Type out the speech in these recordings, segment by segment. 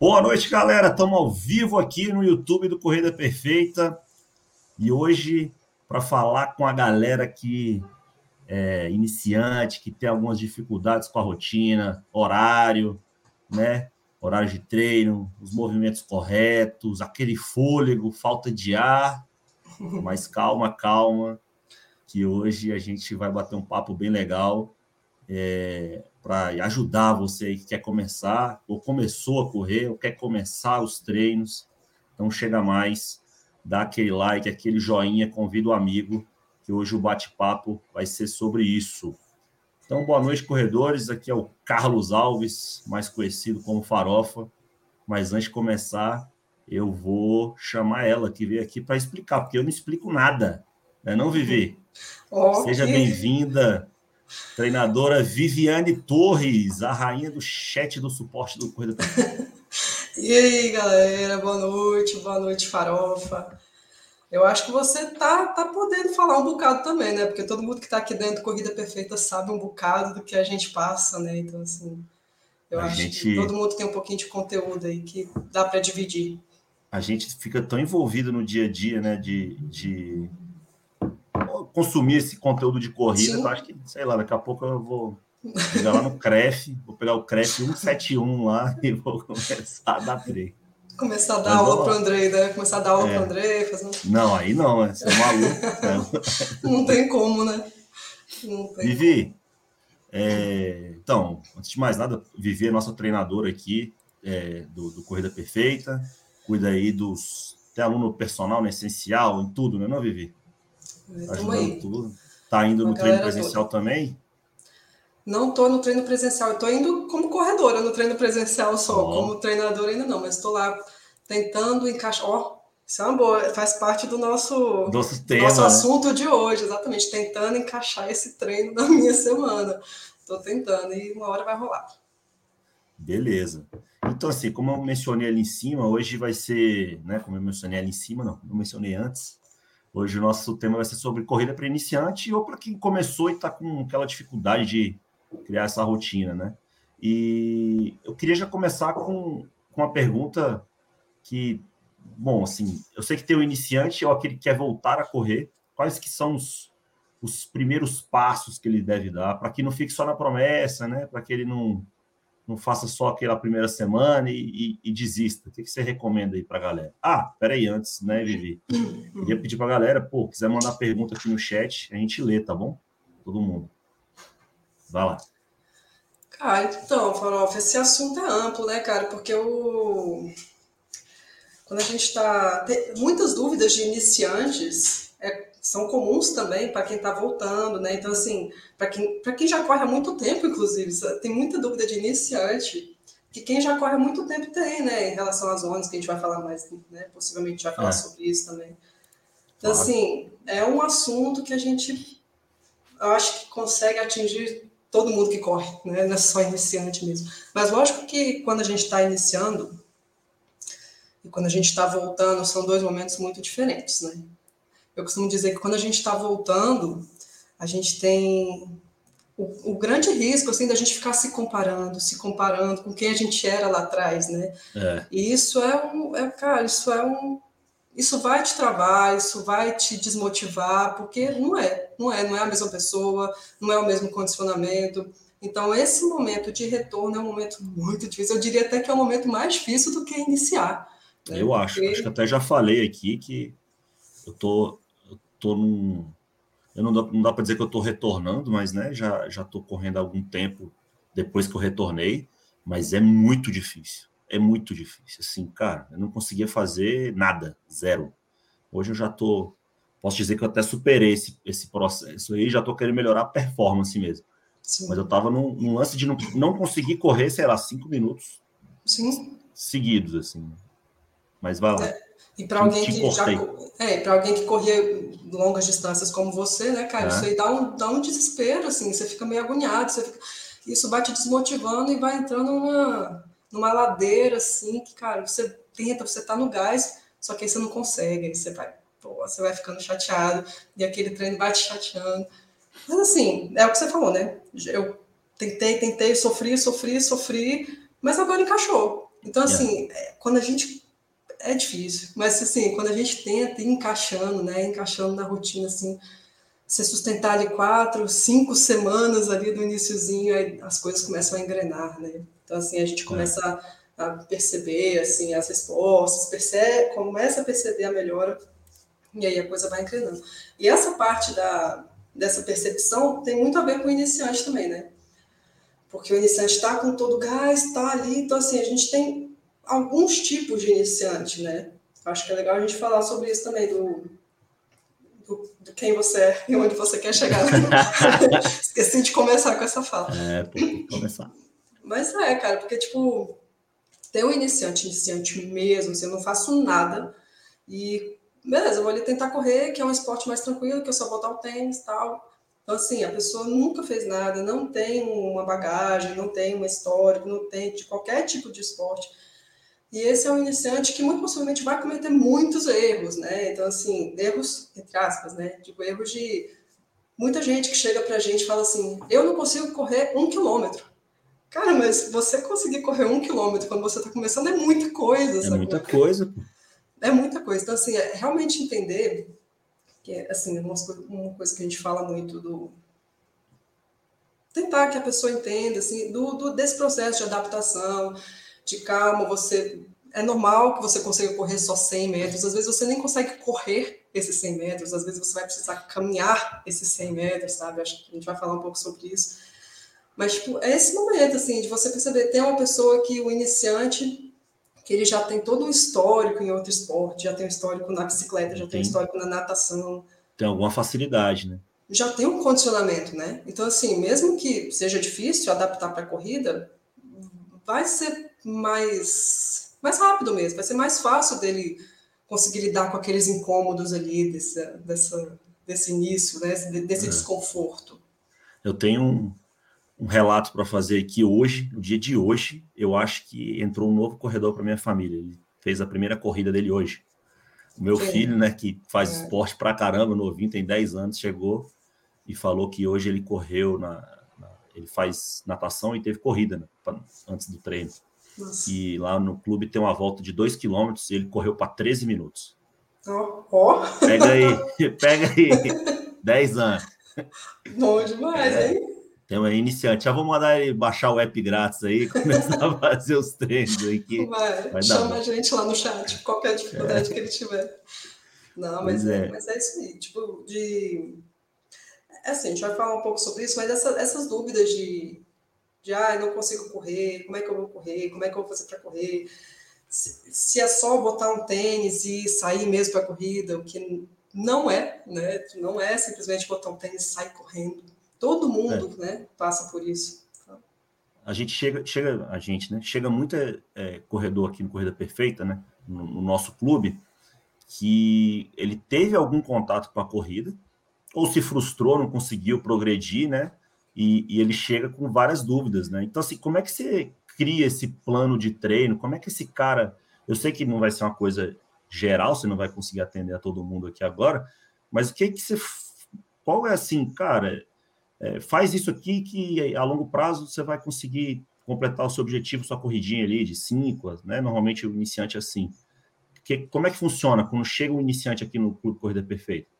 Boa noite, galera. Estamos ao vivo aqui no YouTube do Corrida Perfeita e hoje para falar com a galera que é iniciante, que tem algumas dificuldades com a rotina, horário, né? Horário de treino, os movimentos corretos, aquele fôlego, falta de ar. Mas calma, calma, que hoje a gente vai bater um papo bem legal. É, para ajudar você que quer começar, ou começou a correr, ou quer começar os treinos. Então chega mais, dá aquele like, aquele joinha, convida o amigo, que hoje o bate-papo vai ser sobre isso. Então, boa noite, corredores. Aqui é o Carlos Alves, mais conhecido como Farofa. Mas antes de começar, eu vou chamar ela que veio aqui para explicar, porque eu não explico nada. Né? Não, Vivi? Seja bem-vinda Treinadora Viviane Torres, a rainha do chat do suporte do Corrida E aí, galera, boa noite, boa noite, Farofa. Eu acho que você tá, tá podendo falar um bocado também, né? Porque todo mundo que está aqui dentro do Corrida Perfeita sabe um bocado do que a gente passa, né? Então, assim, eu a acho gente... que todo mundo tem um pouquinho de conteúdo aí que dá para dividir. A gente fica tão envolvido no dia a dia, né? De, de consumir esse conteúdo de corrida, eu acho que, sei lá, daqui a pouco eu vou chegar lá no CREF, vou pegar o CREF 171 lá e vou começar a dar treino. Começar a dar Mas, aula para o André, né? Começar a dar aula é. para o André, fazer Não, aí não, né? Você é maluco. Né? não tem como, né? Não tem Vivi. É, então, antes de mais nada, Vivi é nossa treinadora aqui é, do, do, Corrida Perfeita, cuida aí dos. Tem aluno personal, né, essencial, em tudo, né, não, Vivi? Ajudando tudo. Tá indo no treino presencial toda. também? Não estou no treino presencial, estou indo como corredora no treino presencial só, oh. como treinadora ainda não, mas estou lá tentando encaixar. Ó, oh, isso é uma boa, faz parte do nosso, nosso, tema, nosso né? assunto de hoje, exatamente, tentando encaixar esse treino na minha semana. Estou tentando e uma hora vai rolar. Beleza. Então, assim, como eu mencionei ali em cima, hoje vai ser, né? Como eu mencionei ali em cima, não, eu mencionei antes, Hoje o nosso tema vai ser sobre corrida para iniciante ou para quem começou e está com aquela dificuldade de criar essa rotina, né? E eu queria já começar com, com uma pergunta que, bom, assim, eu sei que tem o iniciante ou aquele que quer voltar a correr, quais que são os, os primeiros passos que ele deve dar para que não fique só na promessa, né? Para que ele não não faça só aquela primeira semana e, e, e desista. O que, que você recomenda aí para a galera? Ah, peraí, antes, né, Vivi? Queria pedir para a galera, pô, quiser mandar pergunta aqui no chat, a gente lê, tá bom? Todo mundo. Vai lá. Cara, então, Farofa, esse assunto é amplo, né, cara? Porque o... quando a gente está. Muitas dúvidas de iniciantes são comuns também para quem está voltando, né? Então, assim, para quem, quem já corre há muito tempo, inclusive, tem muita dúvida de iniciante, que quem já corre há muito tempo tem, né? Em relação às zonas, que a gente vai falar mais, né? Possivelmente vai falar é. sobre isso também. Então, claro. assim, é um assunto que a gente, eu acho que consegue atingir todo mundo que corre, né? Não é só iniciante mesmo. Mas lógico que quando a gente está iniciando e quando a gente está voltando, são dois momentos muito diferentes, né? Eu costumo dizer que quando a gente está voltando, a gente tem o, o, grande risco assim da gente ficar se comparando, se comparando com quem a gente era lá atrás, né? É. E isso é um, é, cara, isso é um, isso vai te travar, isso vai te desmotivar, porque não é, não é, não é a mesma pessoa, não é o mesmo condicionamento. Então esse momento de retorno é um momento muito difícil. Eu diria até que é o momento mais difícil do que iniciar. Né? Eu acho, porque... acho que até já falei aqui que eu tô tô num. Eu não dá, não dá para dizer que eu estou retornando, mas né, já já estou correndo há algum tempo depois que eu retornei, mas é muito difícil. É muito difícil. Assim, cara, eu não conseguia fazer nada, zero. Hoje eu já estou. Posso dizer que eu até superei esse, esse processo aí, já estou querendo melhorar a performance mesmo. Sim. Mas eu estava num, num, lance de não, não conseguir correr, sei lá, cinco minutos Sim. seguidos, assim. Mas vai lá. É. E para alguém que já é, para alguém que corria longas distâncias como você, né, cara, é. isso aí dá um, dá um desespero, assim, você fica meio agoniado, fica, isso vai te desmotivando e vai entrando numa, numa ladeira, assim, que, cara, você tenta, você tá no gás, só que aí você não consegue, aí você vai, pô, você vai ficando chateado, e aquele treino vai te chateando. Mas assim, é o que você falou, né? Eu tentei, tentei, sofri, sofri, sofri, mas agora encaixou Então, assim, é. quando a gente. É difícil, mas assim, quando a gente tenta ir encaixando, né? Encaixando na rotina, assim, você sustentar ali quatro, cinco semanas ali do iníciozinho, aí as coisas começam a engrenar, né? Então, assim, a gente começa é. a, a perceber, assim, as respostas, percebe, começa a perceber a melhora, e aí a coisa vai engrenando. E essa parte da, dessa percepção tem muito a ver com o iniciante também, né? Porque o iniciante está com todo o gás, está ali, então assim, a gente tem alguns tipos de iniciante, né? Acho que é legal a gente falar sobre isso também, do, do, do quem você é e onde você quer chegar. Esqueci de começar com essa fala. É, tem começar. Mas é, cara, porque, tipo, tem um iniciante, iniciante mesmo, assim, eu não faço nada, e beleza, eu vou ali tentar correr, que é um esporte mais tranquilo, que eu só botar o tênis e tal. Então, assim, a pessoa nunca fez nada, não tem uma bagagem, não tem uma história, não tem de qualquer tipo de esporte. E esse é um iniciante que muito possivelmente vai cometer muitos erros, né? Então, assim, erros, entre aspas, né? Tipo, erros de muita gente que chega pra gente e fala assim: eu não consigo correr um quilômetro. Cara, mas você conseguir correr um quilômetro quando você está começando é muita coisa. É sabe? muita coisa. É muita coisa. Então, assim, é realmente entender que é assim, uma, uma coisa que a gente fala muito do tentar que a pessoa entenda assim, do, do, desse processo de adaptação, de calma, você é normal que você consiga correr só 100 metros, às vezes você nem consegue correr esses 100 metros, às vezes você vai precisar caminhar esses 100 metros, sabe? Acho que a gente vai falar um pouco sobre isso. Mas, tipo, é esse momento, assim, de você perceber, tem uma pessoa que o iniciante que ele já tem todo um histórico em outro esporte, já tem um histórico na bicicleta, já tem, tem um histórico na natação. Tem alguma facilidade, né? Já tem um condicionamento, né? Então, assim, mesmo que seja difícil adaptar para a corrida, vai ser mais, mais rápido mesmo, vai ser mais fácil dele conseguir lidar com aqueles incômodos ali, desse, dessa, desse início, né? desse é. desconforto. Eu tenho um, um relato para fazer aqui hoje, no dia de hoje, eu acho que entrou um novo corredor para minha família. Ele fez a primeira corrida dele hoje. O meu Sim. filho, né, que faz é. esporte para caramba, novinho, tem 10 anos, chegou e falou que hoje ele correu na, na ele faz natação e teve corrida né, pra, antes do treino. Nossa. E lá no clube tem uma volta de 2 km e ele correu para 13 minutos. Oh, oh. Pega aí, pega aí, 10 anos. Bom demais, é. hein? Tem uma iniciante. Já vou mandar ele baixar o app grátis aí, começar a fazer os treinos aí. Que vai, vai chama a gente lá no chat, qualquer dificuldade é. que ele tiver. Não, mas é. mas é isso aí. Tipo, de. É assim, a gente vai falar um pouco sobre isso, mas essa, essas dúvidas de, de ah, não consigo correr, como é que eu vou correr, como é que eu vou fazer para correr, se, se, é só botar um tênis e sair mesmo para a corrida, o que não é, né? Não é simplesmente botar um tênis e sair correndo. Todo mundo, é. né, passa por isso. A gente chega, chega a gente, né, chega muito é, corredor aqui no Corrida Perfeita, né, no, no, nosso clube, que ele teve algum contato com a corrida, ou se frustrou, não conseguiu progredir, né, e, e ele chega com várias dúvidas, né. Então, assim, como é que você cria esse plano de treino? Como é que esse cara, eu sei que não vai ser uma coisa geral, você não vai conseguir atender a todo mundo aqui agora, mas o que que você, qual é assim, cara? é, faz isso aqui que a longo prazo você vai conseguir completar o seu objetivo, sua corridinha ali de cinco, né? Normalmente o iniciante é assim. Que, como é que funciona quando chega um iniciante aqui no Clube Corrida Perfeita?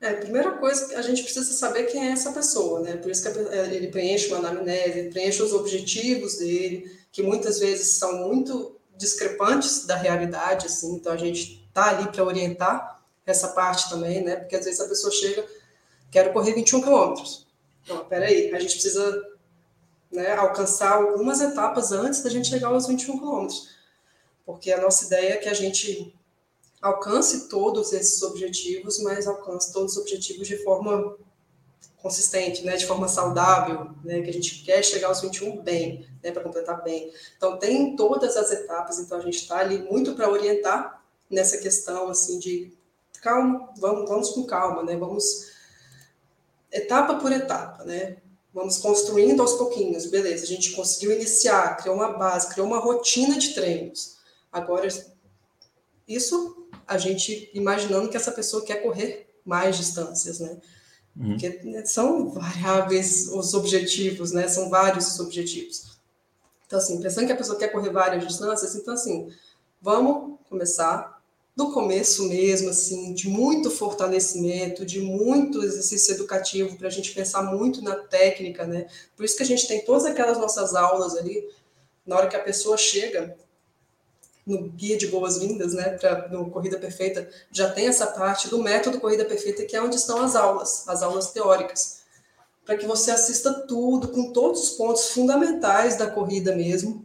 É, primeira coisa, a gente precisa saber quem é essa pessoa, né? Por isso que é, ele preenche uma anamnese, ele preenche os objetivos dele, que muitas vezes são muito discrepantes da realidade, assim, então a gente tá ali para orientar essa parte também, né? Porque às vezes a pessoa chega, quero correr 21 quilômetros. Não, peraí, a gente precisa né, alcançar algumas etapas antes da gente chegar aos 21 quilômetros. Porque a nossa ideia é que a gente alcance todos esses objetivos, mas alcance todos os objetivos de forma consistente, né, de forma saudável, né, que a gente quer chegar aos 21 bem, né, para completar bem. Então tem todas as etapas, então a gente está ali muito para orientar nessa questão assim de calma, vamos, vamos com calma, né, vamos etapa por etapa, né? Vamos construindo aos pouquinhos, beleza. A gente conseguiu iniciar, criou uma base, criou uma rotina de treinos. Agora, isso a gente imaginando que essa pessoa quer correr mais distâncias, né? Uhum. Porque né, são variáveis os objetivos, né? São vários os objetivos. Então, assim, pensando que a pessoa quer correr várias distâncias, então, assim, vamos começar do começo mesmo, assim, de muito fortalecimento, de muito exercício educativo, para a gente pensar muito na técnica, né? Por isso que a gente tem todas aquelas nossas aulas ali, na hora que a pessoa chega, no guia de boas-vindas, né, para no Corrida Perfeita, já tem essa parte do método Corrida Perfeita, que é onde estão as aulas, as aulas teóricas, para que você assista tudo, com todos os pontos fundamentais da corrida mesmo,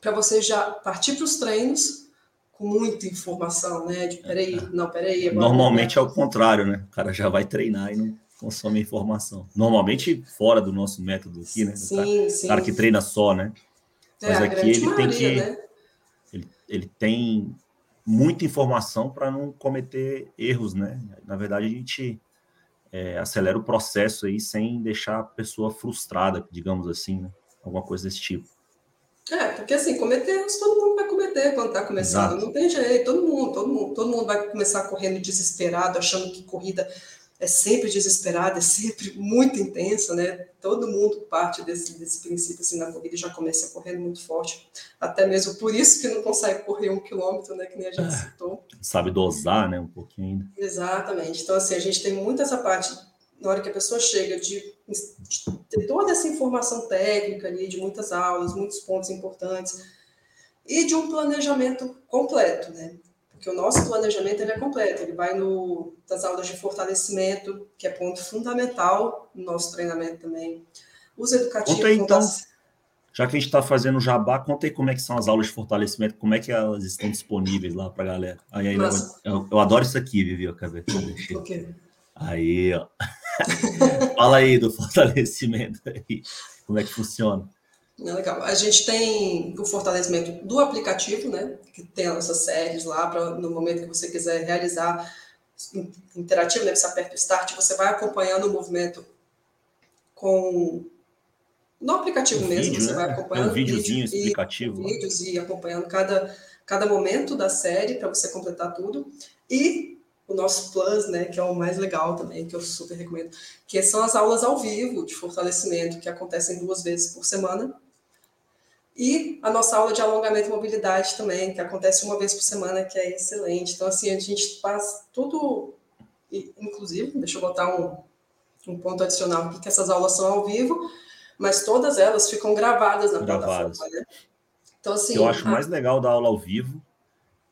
para você já partir para os treinos com muita informação, né, de peraí, é. não, peraí. Agora, Normalmente é o contrário, né, o cara já vai treinar e não consome informação. Normalmente fora do nosso método aqui, né, sim, o cara, sim. cara que treina só, né, é, mas aqui ele maioria, tem que... Né? Ele tem muita informação para não cometer erros, né? Na verdade, a gente é, acelera o processo aí sem deixar a pessoa frustrada, digamos assim, né? Alguma coisa desse tipo. É, porque assim, cometer erros todo mundo vai cometer quando está começando, Exato. não tem jeito, todo mundo, todo mundo, todo mundo vai começar correndo desesperado, achando que corrida é sempre desesperada, é sempre muito intensa, né? Todo mundo parte desse, desse princípio, assim, na corrida já começa correndo muito forte, até mesmo por isso que não consegue correr um quilômetro, né? Que nem a gente é, citou. Sabe dosar, né? Um pouquinho ainda. Exatamente. Então, assim, a gente tem muito essa parte, na hora que a pessoa chega, de, de ter toda essa informação técnica ali, de muitas aulas, muitos pontos importantes, e de um planejamento completo, né? Porque o nosso planejamento ele é completo, ele vai no, das aulas de fortalecimento, que é ponto fundamental no nosso treinamento também. Os educativos. Conta aí, então, já que a gente está fazendo o jabá, conta aí como é que são as aulas de fortalecimento, como é que elas estão disponíveis lá para a galera. Aí, aí eu, eu, adoro isso aqui, Vivi, eu quero ver. O quê? Aí, ó. Fala aí do fortalecimento aí. Como é que funciona? É legal. A gente tem o fortalecimento do aplicativo, né? Que tem as nossas séries lá, para no momento que você quiser realizar interativo, né? Você aperta o start, você vai acompanhando o movimento com no aplicativo um mesmo, vídeo, você né? vai acompanhando é um videozinho vídeo, explicativo. E, vídeos e acompanhando cada, cada momento da série para você completar tudo. E o nosso Plus, né, que é o mais legal também, que eu super recomendo, que são as aulas ao vivo de fortalecimento, que acontecem duas vezes por semana, e a nossa aula de alongamento e mobilidade também, que acontece uma vez por semana, que é excelente. Então, assim, a gente faz tudo, inclusive, deixa eu botar um, um ponto adicional aqui, que essas aulas são ao vivo, mas todas elas ficam gravadas na gravadas. plataforma, né? Então, assim... Eu acho a... mais legal da aula ao vivo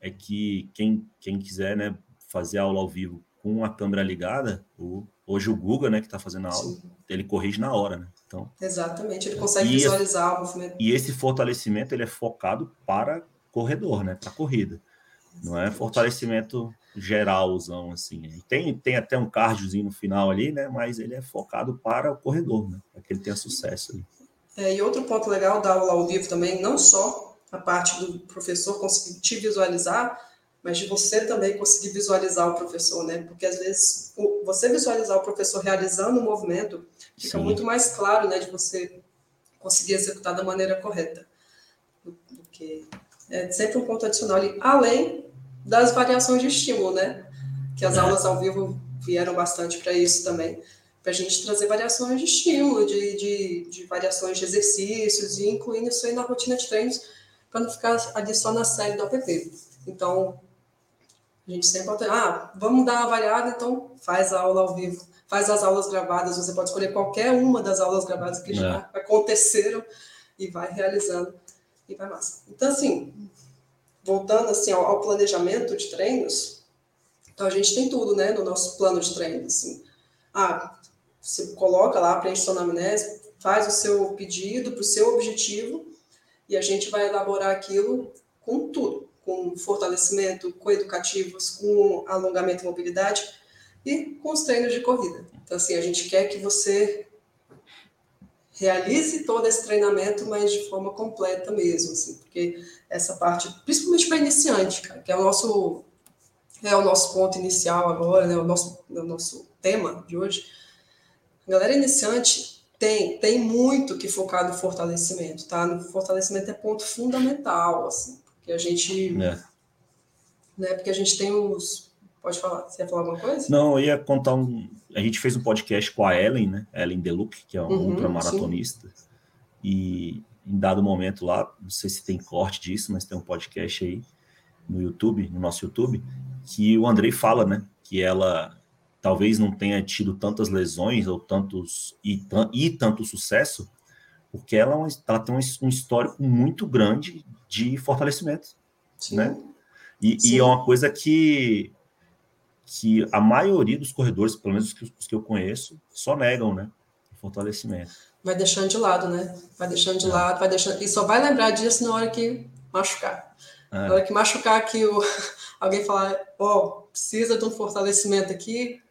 é que quem, quem quiser, né, fazer aula ao vivo com a câmera ligada, o, hoje o Google, né, que está fazendo a aula, Sim. ele corrige na hora, né? Então, Exatamente, ele consegue visualizar o movimento. E esse fortalecimento ele é focado para corredor, né? Para corrida. Exatamente. Não é fortalecimento geralzão, assim. Tem, tem até um cardiozinho no final ali, né? Mas ele é focado para o corredor, né? Para que ele tenha sucesso ali. É, e outro ponto legal da aula ao vivo também, não só a parte do professor conseguir te visualizar, mas de você também conseguir visualizar o professor, né? Porque às vezes você visualizar o professor realizando o movimento fica Sim. muito mais claro, né? De você conseguir executar da maneira correta. Do, que é sempre um ponto adicional ali, além das variações de estímulo, né? Que as é. aulas ao vivo vieram bastante para isso também, para a gente trazer variações de estímulo, de, de, de variações de exercícios e incluindo isso aí na rotina de treinos, para não ficar ali só na série do app. Então, a gente sempre pode, ah, vamos dar uma variada, então faz a aula ao vivo, faz as aulas gravadas, você pode escolher qualquer uma das aulas gravadas que é. já aconteceram e vai realizando e vai massa. Então, assim, voltando assim ao, ao, planejamento de treinos, então a gente tem tudo, né, no nosso plano de treino, assim. Ah, você coloca lá, preenche sua anamnese, faz o seu pedido para o seu objetivo e a gente vai elaborar aquilo com tudo com fortalecimento, com educativos, com alongamento e mobilidade e com os treinos de corrida. Então, assim, a gente quer que você realize todo esse treinamento, mas de forma completa mesmo, assim, porque essa parte, principalmente para iniciante, cara, que é o nosso é o nosso ponto inicial agora, né, o nosso o nosso tema de hoje. A galera iniciante tem tem muito que focar no fortalecimento, tá? No fortalecimento é ponto fundamental, assim, que a gente. É. Né, porque a gente tem os. Pode falar? Você ia falar alguma coisa? Não, eu ia contar um. A gente fez um podcast com a Ellen, né? Ellen Deluc, que é uma uhum, ultramaratonista. E, em dado momento lá, não sei se tem corte disso, mas tem um podcast aí no YouTube, no nosso YouTube, que o Andrei fala, né? Que ela talvez não tenha tido tantas lesões ou tantos e, e tanto sucesso, porque ela, é ela tem um, histórico muito grande de fortalecimento, Sim. né? E, e, é uma coisa que que a maioria dos corredores, pelo menos os que, os que eu conheço, só negam, né? O fortalecimento. Vai deixando de lado, né? Vai deixando de é. lado, vai deixando. E só vai lembrar disso na hora que machucar. É. Na hora que machucar, que o... alguém falar, ó, oh, precisa de um fortalecimento aqui,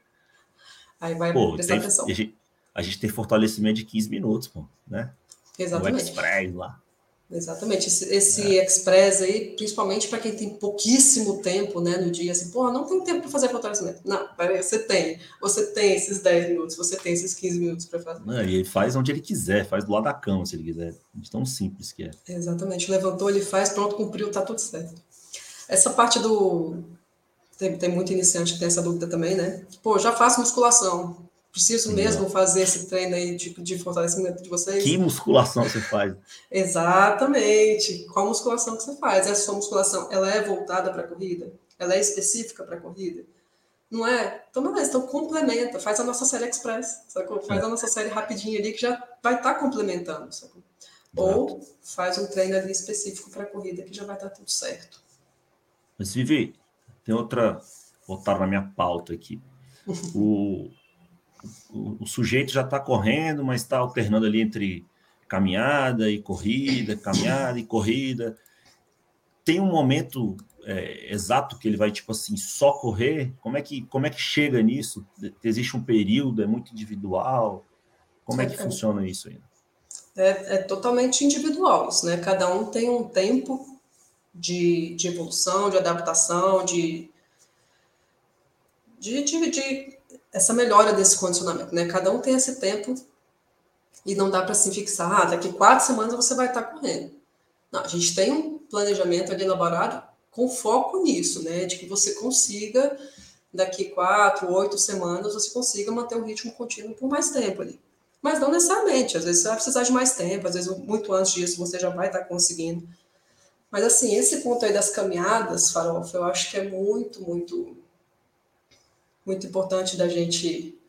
aí vai pô, prestar tem, atenção. A gente, a gente, tem fortalecimento de 15 minutos, pô, né? Exatamente. O Express lá. Exatamente, esse, esse é. express aí, principalmente para quem tem pouquíssimo tempo né, no dia, assim, pô, não tem tempo para fazer fortalecimento. Não, peraí, você tem. Você tem esses 10 minutos, você tem esses 15 minutos para fazer. Não, e ele faz onde ele quiser, faz do lado da cama, se ele quiser. De tão simples que é. Exatamente, levantou, ele faz, pronto, cumpriu, tá tudo certo. Essa parte do. Tem, tem muito iniciante que tem essa dúvida também, né? Pô, já faço musculação. Preciso mesmo fazer esse treino aí de, de fortalecimento de vocês? Que musculação você faz? Exatamente. Qual musculação que você faz? Essa sua musculação, ela é voltada para a corrida? Ela é específica para a corrida? Não é? Então, beleza, então complementa, faz a nossa série express, sacou? Faz é. a nossa série rapidinho ali que já vai estar tá complementando, sacou? Ou faz um treino ali específico para a corrida que já vai estar tá tudo certo. Mas, Vivi, tem outra, botar na minha pauta aqui. O, o, o sujeito já está correndo, mas está alternando ali entre caminhada e corrida, caminhada e corrida. Tem um momento é, exato que ele vai tipo assim só correr? Como é que como é que chega nisso? Existe um período? É muito individual? Como é que é, funciona isso aí? É, é, totalmente individual isso, né? Cada um tem um tempo de, de evolução, de adaptação, de, de, de, de essa melhora desse condicionamento, né? Cada um tem esse tempo e não dá para se fixar, ah, daqui quatro semanas você vai estar correndo. Não, a gente tem um planejamento ali elaborado com foco nisso, né? De que você consiga, daqui quatro, oito semanas, você consiga manter o ritmo contínuo por mais tempo ali. Mas não necessariamente, às vezes você vai precisar de mais tempo, às vezes muito antes disso você já vai estar conseguindo. Mas assim, esse ponto aí das caminhadas, Farofa, eu acho que é muito, muito muito importante da gente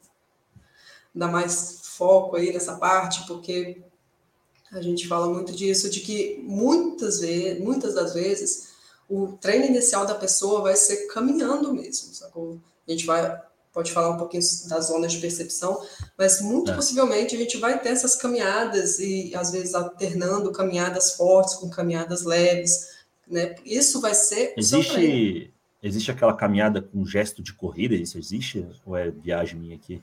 dar mais foco aí nessa parte, porque a gente fala muito disso, de que muitas vezes, muitas das vezes, o treino inicial da pessoa vai ser caminhando mesmo, sacou? A gente vai, pode falar um pouquinho das zonas de percepção, mas muito é. possivelmente a gente vai ter essas caminhadas e às vezes alternando caminhadas fortes com caminhadas leves, né? Isso vai ser existe Existe aquela caminhada com gesto de corrida? Isso existe? Ou é viagem minha aqui?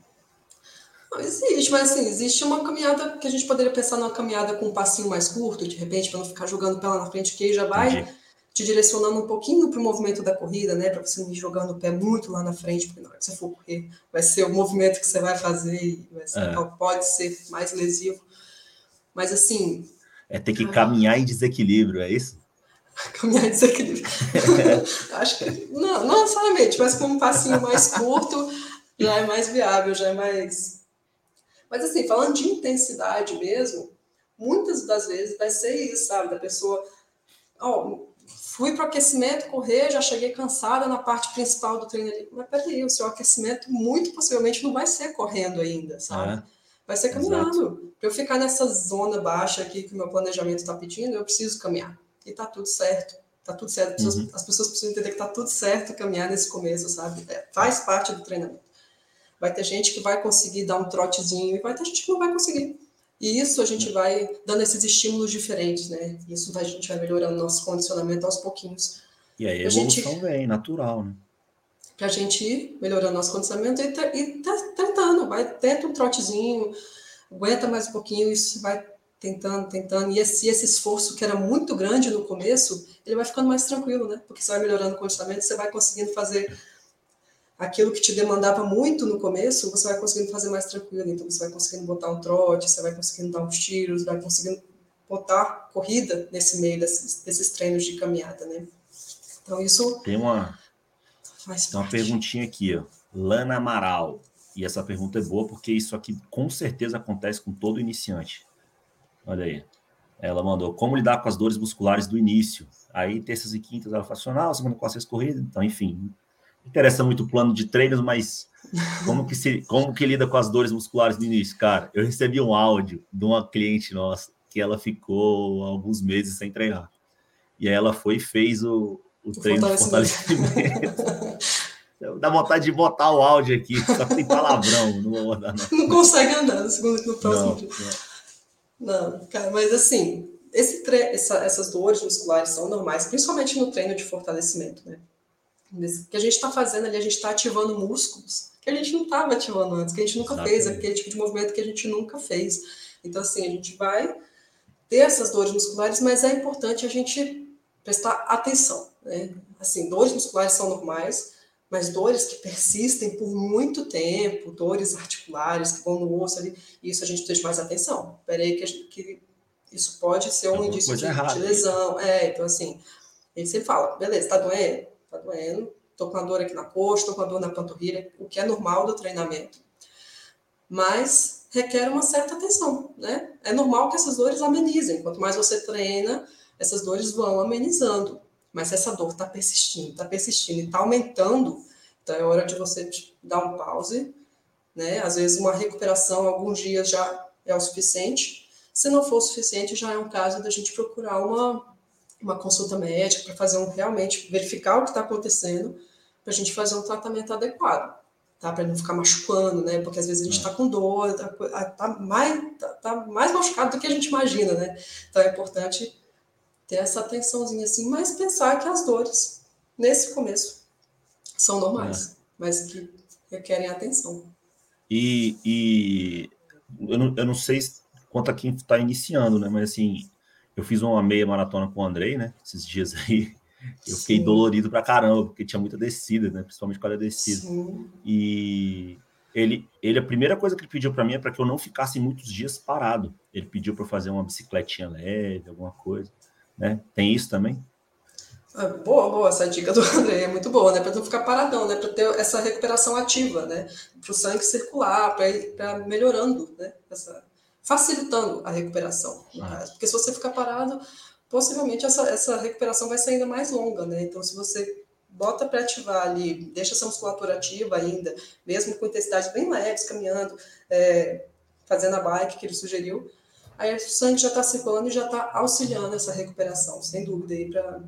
Não, existe, mas assim, existe uma caminhada que a gente poderia pensar numa caminhada com um passinho mais curto, de repente, para não ficar jogando pela na frente, que aí já vai Entendi. te direcionando um pouquinho para o movimento da corrida, né? Para você não ir jogando o pé muito lá na frente, porque na hora que você for correr, vai ser o movimento que você vai fazer e ser, é. pode ser mais lesivo. Mas assim. É ter que caminhar em desequilíbrio, é isso? caminhar em desequilíbrio. Acho que não, não necessariamente, mas com um passinho mais curto já é mais viável, já é mais. Mas assim, falando de intensidade mesmo, muitas das vezes vai ser isso, sabe? Da pessoa, ó, fui para o aquecimento, correr, já cheguei cansada na parte principal do treino ali. Mas peraí, o seu aquecimento muito possivelmente não vai ser correndo ainda, sabe? É. Vai ser caminhando. Para eu ficar nessa zona baixa aqui que o meu planejamento está pedindo, eu preciso caminhar e tá tudo certo. Tá tudo certo. Uhum. As pessoas precisam entender que tá tudo certo caminhar nesse começo, sabe? É, faz parte do treinamento. Vai ter gente que vai conseguir dar um trotezinho e vai ter gente que não vai conseguir. E isso a gente vai dando esses estímulos diferentes, né? Isso vai, a gente vai melhorando nosso condicionamento aos pouquinhos. E aí a evolução gente, vem, natural, né? Pra gente ir melhorando nosso condicionamento e, e tentando, vai, tenta um trotezinho, aguenta mais um pouquinho, isso vai tentando, tentando, e esse, esse esforço que era muito grande no começo, ele vai ficando mais tranquilo, né? Porque você vai melhorando o condicionamento, você vai conseguindo fazer aquilo que te demandava muito no começo, você vai conseguindo fazer mais tranquilo. Então, você vai conseguindo botar um trote, você vai conseguindo dar uns tiros, vai conseguindo botar corrida nesse meio desses, desses treinos de caminhada, né? Então, isso. Tem uma, faz tem uma perguntinha aqui, ó. Lana Amaral. E essa pergunta é boa porque isso aqui com certeza acontece com todo iniciante. Olha aí. Ela mandou como lidar com as dores musculares do início. Aí, terças e quintas, ela funcional, segunda, quarta, sexta corrida. Então, enfim, interessa muito o plano de treinos, mas como que, se, como que lida com as dores musculares do início? Cara, eu recebi um áudio de uma cliente nossa que ela ficou alguns meses sem treinar. E aí ela foi e fez o, o, o treino de fortalecimento. Dá vontade de botar o áudio aqui, só que tem palavrão, não vou botar não. Não consegue andar no segundo no próximo não. Não. cara, mas assim, esse tre essa, essas dores musculares são normais, principalmente no treino de fortalecimento, né? que a gente está fazendo ali, a gente está ativando músculos que a gente não estava ativando antes, que a gente nunca Exatamente. fez, aquele tipo de movimento que a gente nunca fez. Então, assim, a gente vai ter essas dores musculares, mas é importante a gente prestar atenção. Né? Assim, dores musculares são normais, mas dores que persistem por muito tempo, dores articulares que vão no osso ali, isso a gente precisa de mais atenção. Peraí, que, que isso pode ser um indício de, de, lesão. É, então assim, gente sempre fala, beleza, tá doendo? Tá doendo, tô com a dor aqui na coxa, tô com a dor na panturrilha, o que é normal do treinamento. Mas requer uma certa atenção, né? É normal que essas dores amenizem. Quanto mais você treina, essas dores vão amenizando. Mas essa dor está persistindo, está persistindo e está aumentando, então é hora de você dar um pause, né? Às vezes uma recuperação, alguns dias já é o suficiente. Se não for o suficiente, já é um caso da gente procurar uma, uma consulta médica para fazer um realmente verificar o que está acontecendo, para a gente fazer um tratamento adequado tá? Para não ficar machucando, né? Porque às vezes a gente está é. com dor, tá, tá, mais, tá, tá, mais machucado do que a gente imagina, né? Então é importante ter essa atençãozinha assim, mas pensar que as dores, nesse começo, são normais, é. mas que requerem atenção. E, e eu, não, eu não sei quanto a quem está iniciando, né? Mas assim, eu fiz uma meia maratona com o Andrei, né? Esses dias aí. Eu fiquei Sim. dolorido pra caramba, porque tinha muita descida, né? Principalmente quando é descida. Sim. E ele, ele, a primeira coisa que ele pediu para mim é para que eu não ficasse muitos dias parado. Ele pediu para fazer uma bicicletinha leve, alguma coisa, né? Tem isso também? Ah, boa, boa, essa dica do André é muito boa, né? Para não ficar paradão, né? Para ter essa recuperação ativa, né? Para o sangue circular, para ir melhorando, né? Essa, facilitando a recuperação. Ah. Porque se você ficar parado, possivelmente essa, essa recuperação vai ser ainda mais longa, né? Então, se você bota para ativar ali, deixa essa musculatura ativa ainda, mesmo com intensidades bem leves, caminhando, é, fazendo a bike que ele sugeriu, aí o sangue já está circulando e já está auxiliando essa recuperação, sem dúvida,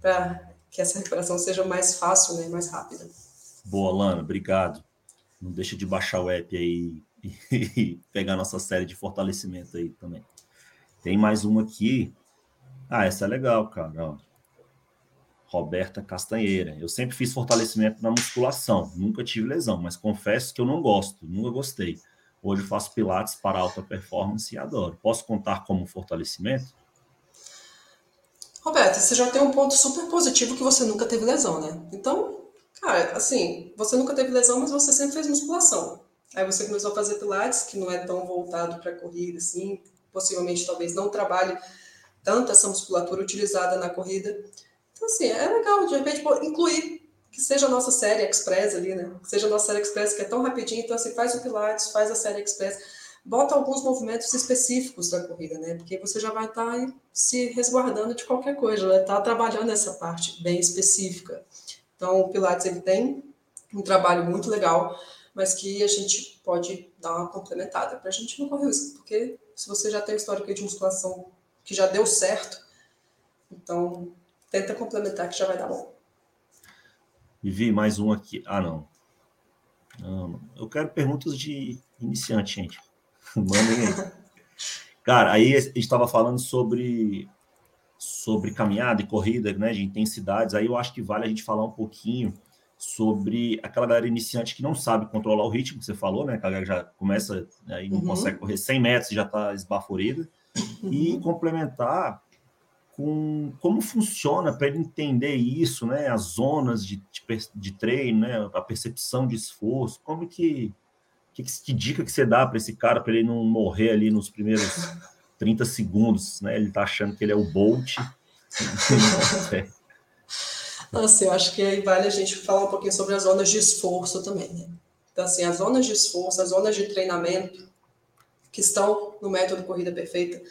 para que essa recuperação seja mais fácil, né, mais rápida. Boa, Lana, obrigado. Não deixa de baixar o app aí e pegar nossa série de fortalecimento aí também. Tem mais uma aqui ah, essa é legal, cara. Ó. Roberta Castanheira. Eu sempre fiz fortalecimento na musculação, nunca tive lesão, mas confesso que eu não gosto, nunca gostei. Hoje faço pilates para alta performance e adoro. Posso contar como fortalecimento? Roberta, você já tem um ponto super positivo que você nunca teve lesão, né? Então, cara, assim, você nunca teve lesão, mas você sempre fez musculação. Aí você começou a fazer pilates, que não é tão voltado para corrida, assim, possivelmente talvez não trabalhe tanto essa musculatura utilizada na corrida. Então, assim, é legal, de repente, incluir que seja a nossa série Express ali, né? Que seja a nossa série Express, que é tão rapidinho, então, assim, faz o Pilates, faz a série Express, bota alguns movimentos específicos da corrida, né? Porque você já vai estar tá se resguardando de qualquer coisa, estar tá trabalhando essa parte bem específica. Então, o Pilates, ele tem um trabalho muito legal, mas que a gente pode dar uma complementada para a gente não correr risco, porque se você já tem histórico de musculação que já deu certo. Então, tenta complementar que já vai dar bom. E vi mais um aqui. Ah, não. não. Eu quero perguntas de iniciante, gente. Mandem aí. Cara, aí a gente estava falando sobre sobre caminhada e corrida, né, de intensidades. Aí eu acho que vale a gente falar um pouquinho sobre aquela galera iniciante que não sabe controlar o ritmo, que você falou, né? Que a galera já começa né, e não uhum. consegue correr 100 metros e já está esbaforida e complementar com como funciona para ele entender isso, né? As zonas de, de, de, treino, né? A percepção de esforço, como que que, que dica que você dá para esse cara para ele não morrer ali nos primeiros 30 segundos, né? Ele está achando que ele é o Bolt. Nossa, eu acho que aí vale a gente falar um pouquinho sobre as zonas de esforço também, né? Então, assim, as zonas de esforço, as zonas de treinamento, que estão no método Corrida Perfeita,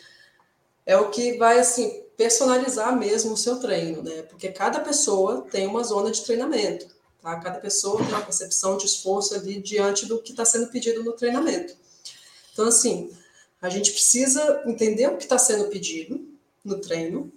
é o que vai assim personalizar mesmo o seu treino, né? Porque cada pessoa tem uma zona de treinamento, tá? Cada pessoa tem uma percepção de esforço ali diante do que está sendo pedido no treinamento. Então, assim, a gente precisa entender o que está sendo pedido no treino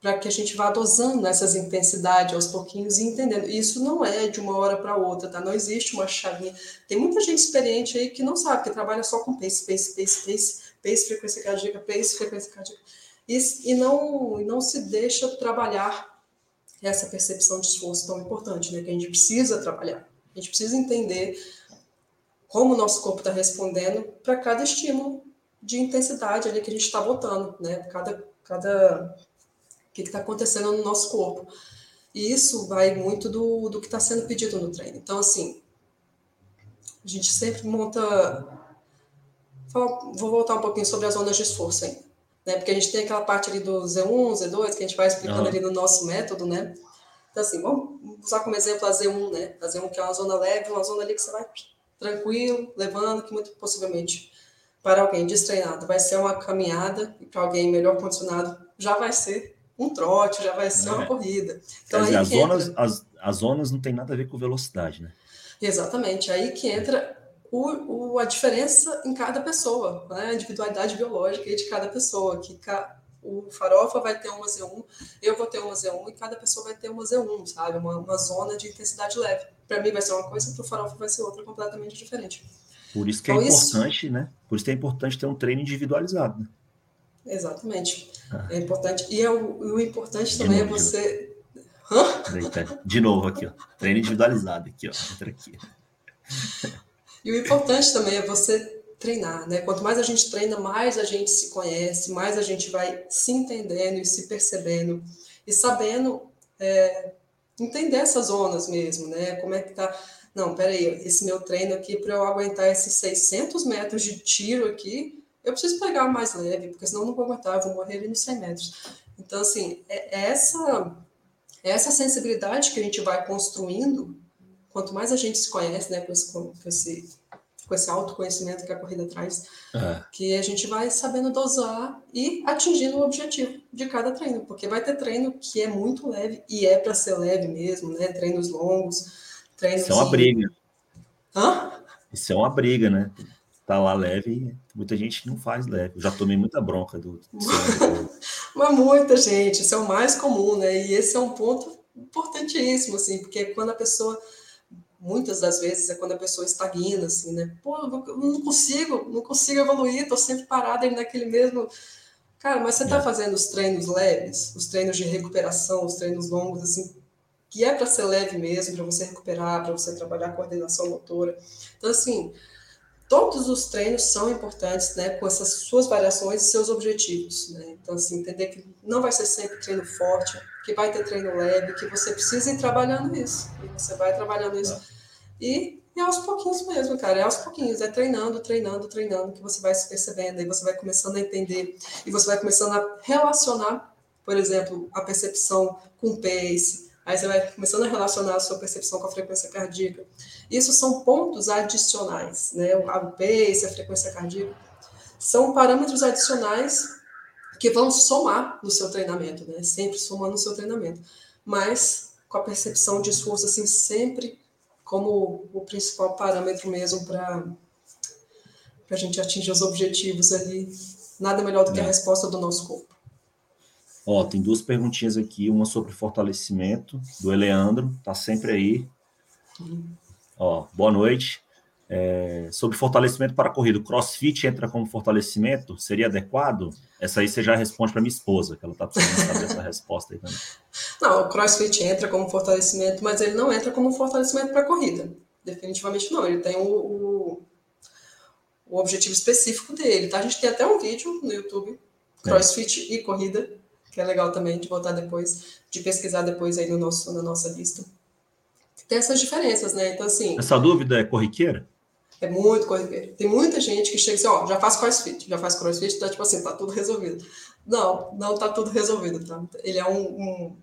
para que a gente vá dosando essas intensidades aos pouquinhos e entendendo. Isso não é de uma hora para outra, tá? Não existe uma chavinha. Tem muita gente experiente aí que não sabe, que trabalha só com pace, pace, pace, pace, pace, frequência cardíaca, pace, frequência cardíaca. E, e, não, não se deixa trabalhar essa percepção de esforço tão importante, né? Que a gente precisa trabalhar. A gente precisa entender como o nosso corpo está respondendo para cada estímulo de intensidade ali que a gente está botando, né? Cada, cada que está acontecendo no nosso corpo. E isso vai muito do, do que está sendo pedido no treino. Então, assim, a gente sempre monta. Vou voltar um pouquinho sobre as zonas de esforço ainda. Né? Porque a gente tem aquela parte ali do Z1, Z2, que a gente vai explicando uhum. ali no nosso método, né? Então, assim, vamos usar como exemplo a Z1, né? A Z1 que é uma zona leve, uma zona ali que você vai tranquilo, levando, que muito possivelmente para alguém destreinado vai ser uma caminhada, e para alguém melhor condicionado já vai ser um trote, já vai ser é. uma corrida. Então, dizer, as, zonas, as, as zonas não tem nada a ver com velocidade, né? Exatamente, aí que entra o, o, a diferença em cada pessoa, né? a individualidade biológica de cada pessoa, que ca, o farofa vai ter uma Z1, eu vou ter uma Z1 e cada pessoa vai ter uma Z1, sabe? Uma, uma zona de intensidade leve. Para mim vai ser uma coisa, para o farofa vai ser outra completamente diferente. Por isso que é então, é importante, isso... né? Por isso que é importante ter um treino individualizado. Né? Exatamente. Ah. É importante. E é o, o importante também é novo, é você. Hã? De novo aqui, ó. Treino individualizado aqui, ó. Entra aqui. E o importante também é você treinar, né? Quanto mais a gente treina, mais a gente se conhece, mais a gente vai se entendendo e se percebendo e sabendo é, entender essas zonas mesmo, né? Como é que tá. Não, peraí, esse meu treino aqui, para eu aguentar esses 600 metros de tiro aqui, eu preciso pegar mais leve, porque senão eu não vou aguentar, eu vou morrer ali nos 100 metros. Então, assim, é, é essa, é essa sensibilidade que a gente vai construindo, quanto mais a gente se conhece, né, com esse, com esse, com esse autoconhecimento que a corrida traz, é. que a gente vai sabendo dosar e atingindo o objetivo de cada treino, porque vai ter treino que é muito leve, e é para ser leve mesmo, né, treinos longos, treinos... Isso é uma briga. Hã? Isso é uma briga, né? tá lá leve, muita gente não faz leve. Eu já tomei muita bronca do. Mas muita gente, isso é o mais comum, né? E esse é um ponto importantíssimo, assim, porque quando a pessoa, muitas das vezes, é quando a pessoa estagna, assim, né? Pô, eu não consigo, não consigo evoluir, tô sempre parada naquele mesmo. Cara, mas você tá é. fazendo os treinos leves, os treinos de recuperação, os treinos longos, assim, que é para ser leve mesmo, para você recuperar, para você trabalhar a coordenação motora. Então, assim, todos os treinos são importantes, né, com essas suas variações e seus objetivos, né? Então, assim, entender que não vai ser sempre treino forte, que vai ter treino leve, que você precisa ir trabalhando isso, e você vai trabalhando isso. E, e aos pouquinhos mesmo, cara, é aos pouquinhos, é treinando, treinando, treinando, que você vai se percebendo, aí você vai começando a entender, e você vai começando a relacionar, por exemplo, a percepção com pace, Aí você vai começando a relacionar a sua percepção com a frequência cardíaca. Isso são pontos adicionais, né? O pace, a frequência cardíaca, são parâmetros adicionais que vão somar no seu treinamento, né? Sempre somando no seu treinamento. Mas com a percepção de esforço, assim, sempre como o principal parâmetro mesmo para a gente atingir os objetivos ali. Nada melhor do que a é. resposta do nosso corpo. Ó, tem duas perguntinhas aqui, uma sobre fortalecimento, do Eleandro, tá sempre aí. Ó, boa noite. É, sobre fortalecimento para a corrida, o crossfit entra como fortalecimento? Seria adequado? Essa aí você já responde para minha esposa, que ela está precisando saber essa resposta aí também. Não, o crossfit entra como fortalecimento, mas ele não entra como fortalecimento para a corrida. Definitivamente não. Ele tem o, o, o, objetivo específico dele, tá? A gente tem até um vídeo no YouTube, é. crossfit é. e corrida, que é legal também de voltar depois, de pesquisar depois aí no nosso, na nossa lista. Tem essas diferenças, né? Então, assim. Essa dúvida é corriqueira? É muito corriqueira. Tem muita gente que chega assim, ó, já faz crossfit, já faz crossfit, tá tipo assim, tá tudo resolvido. Não, não tá tudo resolvido, tá? Ele é um, um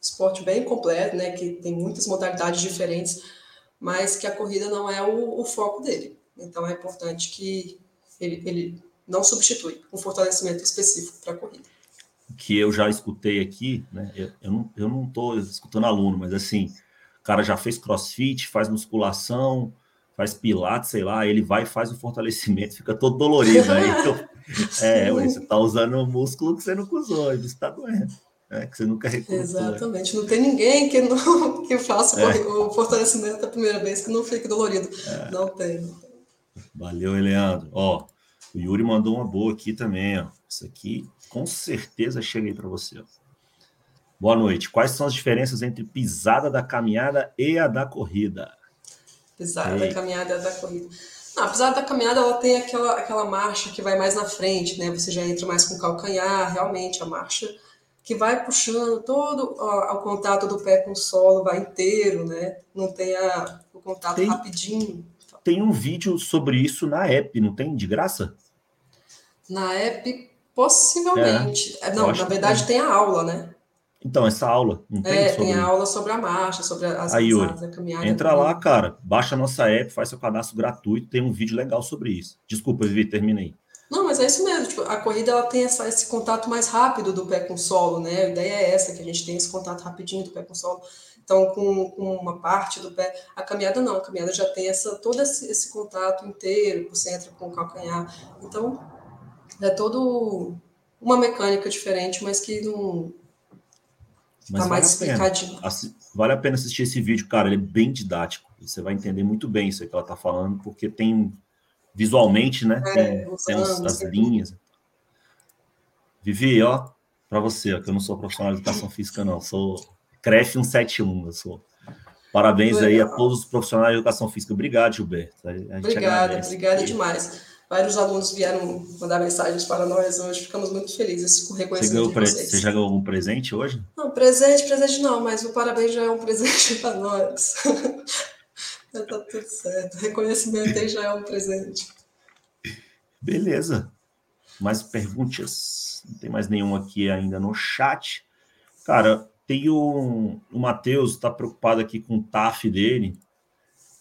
esporte bem completo, né? Que tem muitas modalidades diferentes, mas que a corrida não é o, o foco dele. Então é importante que ele, ele não substitui um fortalecimento específico para a corrida. Que eu já escutei aqui, né? Eu, eu não, estou escutando aluno, mas assim, cara já fez crossfit, faz musculação, faz pilates, sei lá, ele vai e faz o fortalecimento, fica todo dolorido. Aí, né? então, é, ué, você está usando um músculo que você nunca usou, e você está doendo. É, que você nunca recrutou. Exatamente. Não tem ninguém que, não, que faça é. o fortalecimento da primeira vez que não fique dolorido. É. Não tem. Valeu, Eleandro. Ó, o Yuri mandou uma boa aqui também, ó. Isso aqui com certeza chega aí para você. Ó. Boa noite. Quais são as diferenças entre pisada da caminhada e a da corrida? Pisada da caminhada e a da corrida. Não, a pisada da caminhada ela tem aquela, aquela marcha que vai mais na frente, né? Você já entra mais com o calcanhar, realmente a marcha que vai puxando todo ó, o contato do pé com o solo, vai inteiro, né? Não tem a, o contato tem, rapidinho. Tem um vídeo sobre isso na app, não tem? De graça? Na app, possivelmente. É, não, na verdade tem. tem a aula, né? Então, essa aula, não tem É, tem a aula sobre a marcha, sobre as Aí, pisadas, a caminhada. Entra lá, cara, baixa a nossa app, faz seu cadastro gratuito, tem um vídeo legal sobre isso. Desculpa, Vivi, terminei. Não, mas é isso mesmo. Tipo, a corrida ela tem essa, esse contato mais rápido do pé com o solo, né? A ideia é essa, que a gente tem esse contato rapidinho do pé com o solo. Então, com, com uma parte do pé. A caminhada não, a caminhada já tem essa, todo esse, esse contato inteiro, você entra com o calcanhar. Então, é todo uma mecânica diferente, mas que não. Mas tá mais explicadinho. Vale a pena assistir esse vídeo, cara. Ele é bem didático. Você vai entender muito bem isso que ela está falando, porque tem visualmente, né? É, tem, tem as, as linhas. Vivi, ó, para você, ó, que eu não sou profissional de educação física, não, sou CREF 171, eu sou. Parabéns Legal. aí a todos os profissionais de educação física. Obrigado, Gilberto. Obrigada, obrigada demais. Vários alunos vieram mandar mensagens para nós hoje, ficamos muito felizes com o reconhecimento você, vocês. Você já ganhou algum presente hoje? Não, presente, presente não, mas o parabéns já é um presente para nós. tá tudo certo. Reconhecimento aí já é um presente. Beleza. Mais perguntas? Não tem mais nenhum aqui ainda no chat. Cara, tem o, o Matheus, está preocupado aqui com o TAF dele.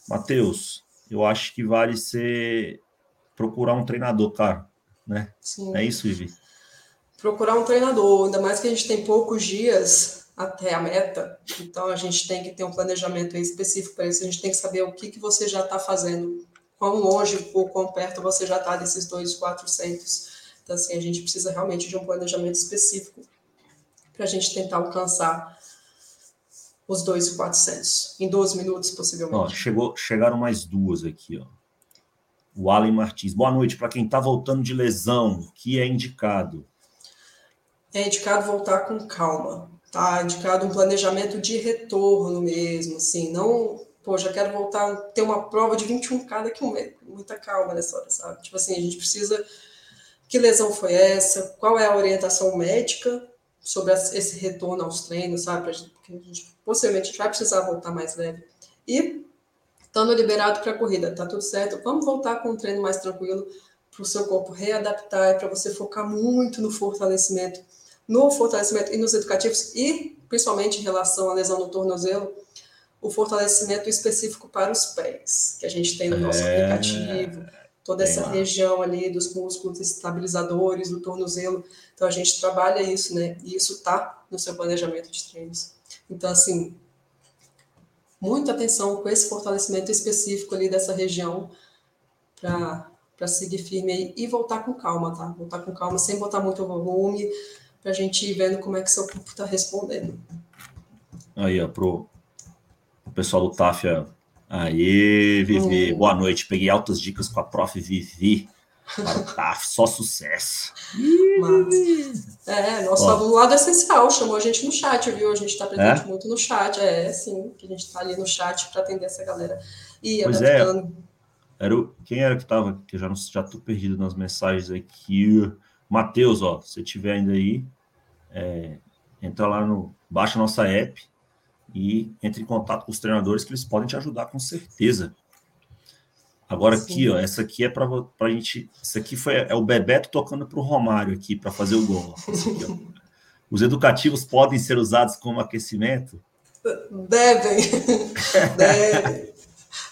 Matheus, eu acho que vale ser procurar um treinador, cara. Né? Sim. É isso, Vivi? Procurar um treinador, ainda mais que a gente tem poucos dias até a meta. Então a gente tem que ter um planejamento específico para isso. A gente tem que saber o que, que você já está fazendo, quão longe ou quão perto você já está desses dois 400. Então assim a gente precisa realmente de um planejamento específico para a gente tentar alcançar os dois 400 em 12 minutos possivelmente. Ó, chegou, chegaram mais duas aqui, ó. O Alan Martins. Boa noite para quem está voltando de lesão, que é indicado. É indicado voltar com calma tá indicado um planejamento de retorno mesmo, assim, não, pô, já quero voltar, ter uma prova de 21K daqui a um mês, muita calma nessa hora, sabe? Tipo assim, a gente precisa, que lesão foi essa, qual é a orientação médica sobre esse retorno aos treinos, sabe? Porque a gente, possivelmente a gente vai precisar voltar mais leve. E, estando liberado para a corrida, tá tudo certo, vamos voltar com um treino mais tranquilo, para o seu corpo readaptar e para você focar muito no fortalecimento no fortalecimento e nos educativos, e principalmente em relação à lesão no tornozelo, o fortalecimento específico para os pés, que a gente tem no nosso é... aplicativo, toda essa região ali dos músculos estabilizadores do tornozelo. Então a gente trabalha isso, né? E isso tá no seu planejamento de treinos. Então assim, muita atenção com esse fortalecimento específico ali dessa região para seguir firme aí e voltar com calma, tá? Voltar com calma, sem botar muito volume, para a gente ir vendo como é que seu corpo está respondendo. Aí, ó, pro o pessoal do TAF, Aê, Vivi, hum. boa noite. Peguei altas dicas com a prof. Vivi TAF, só sucesso. Mas, é, nosso aluno lado essencial, chamou a gente no chat, viu? A gente está presente é? muito no chat, é, sim, que a gente está ali no chat para atender essa galera. E pois é, adaptando. É, era o, quem era que estava, que eu já, não, já tô perdido nas mensagens aqui. Matheus, ó, se tiver ainda aí, é, entra lá no. Baixa nossa app e entre em contato com os treinadores que eles podem te ajudar com certeza. Agora Sim. aqui, ó, essa aqui é para a gente. Isso aqui foi é o Bebeto tocando para o Romário aqui para fazer o gol. Aqui, Os educativos podem ser usados como aquecimento? Devem. Devem.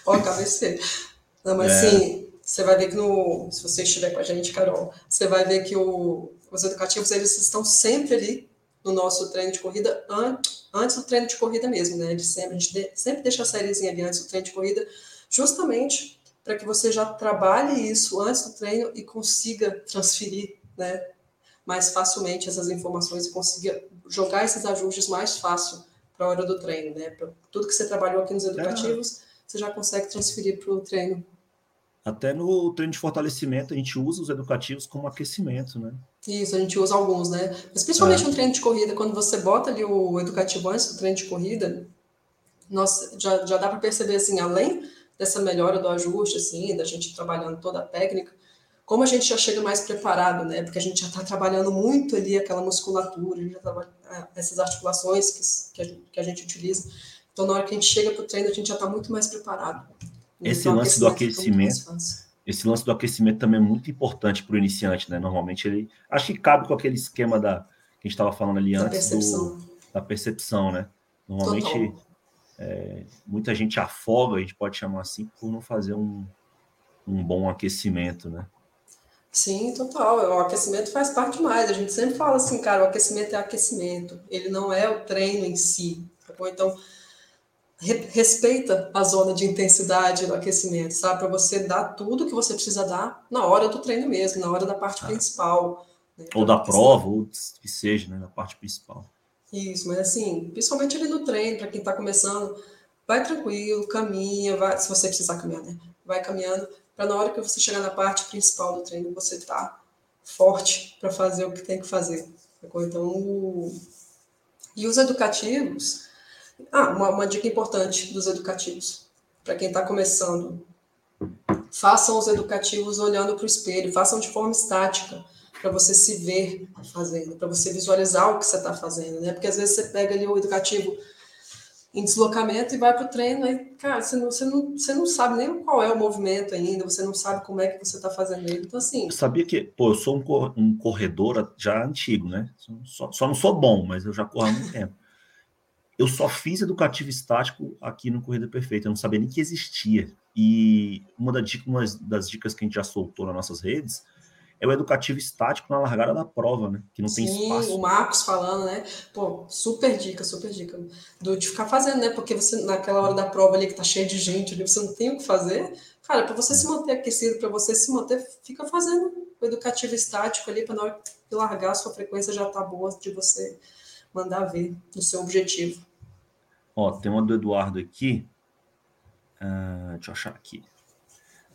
Ó, cabeceira. Não, mas é. sim, você vai ver que no, se você estiver com a gente, Carol, você vai ver que o, os educativos eles estão sempre ali no nosso treino de corrida antes, antes do treino de corrida mesmo, né? Eles sempre, a gente de, sempre deixa a sériezinha ali antes do treino de corrida, justamente para que você já trabalhe isso antes do treino e consiga transferir, né? Mais facilmente essas informações e consiga jogar esses ajustes mais fácil para a hora do treino, né? Pra tudo que você trabalhou aqui nos educativos, é. você já consegue transferir para o treino até no treino de fortalecimento, a gente usa os educativos como aquecimento, né? Isso, a gente usa alguns, né? Mas principalmente é. no treino de corrida, quando você bota ali o educativo antes do treino de corrida, nossa, já, já dá para perceber, assim, além dessa melhora do ajuste, assim, da gente trabalhando toda a técnica, como a gente já chega mais preparado, né? Porque a gente já está trabalhando muito ali aquela musculatura, é, essas articulações que, que, a, que a gente utiliza. Então, na hora que a gente chega para o treino, a gente já está muito mais preparado. Esse então, lance do aquecimento, esse lance do aquecimento também é muito importante para o iniciante, né? Normalmente ele, acho que cabe com aquele esquema da que a gente estava falando ali da antes percepção. Do, da percepção, né? Normalmente é, muita gente afoga, a gente pode chamar assim, por não fazer um, um bom aquecimento, né? Sim, total. O aquecimento faz parte mais. A gente sempre fala assim, cara, o aquecimento é aquecimento. Ele não é o treino em si. Tá então, respeita a zona de intensidade do aquecimento, sabe? Para você dar tudo que você precisa dar na hora do treino mesmo, na hora da parte ah. principal. Né? Ou da prova, ou que seja, né? Na parte principal. Isso, mas assim, principalmente ali no treino, para quem está começando, vai tranquilo, caminha, vai, se você precisar caminhar, né? Vai caminhando, para na hora que você chegar na parte principal do treino, você tá forte para fazer o que tem que fazer. Então, e os educativos, ah, uma, uma dica importante dos educativos, para quem está começando. Façam os educativos olhando para o espelho, façam de forma estática, para você se ver fazendo, para você visualizar o que você está fazendo, né? Porque às vezes você pega ali o educativo em deslocamento e vai para o treino, aí, cara, você não, você, não, você não sabe nem qual é o movimento ainda, você não sabe como é que você está fazendo ele. Então, assim. Sabia que, pô, eu sou um, corredor já antigo, né? Só, só não sou bom, mas eu já corro há muito tempo eu só fiz educativo estático aqui no Corrida Perfeita, eu não sabia nem que existia. E uma das dicas que a gente já soltou nas nossas redes é o educativo estático na largada da prova, né? Que não Sim, tem espaço. o Marcos falando, né? Pô, super dica, super dica. Do, de ficar fazendo, né? Porque você, naquela hora da prova ali que tá cheio de gente ali, você não tem o que fazer. Cara, para você se manter aquecido, para você se manter, fica fazendo o educativo estático ali, para na hora de largar, a sua frequência já tá boa de você mandar ver no seu objetivo. Ó, tem uma do Eduardo aqui. Uh, deixa eu achar aqui.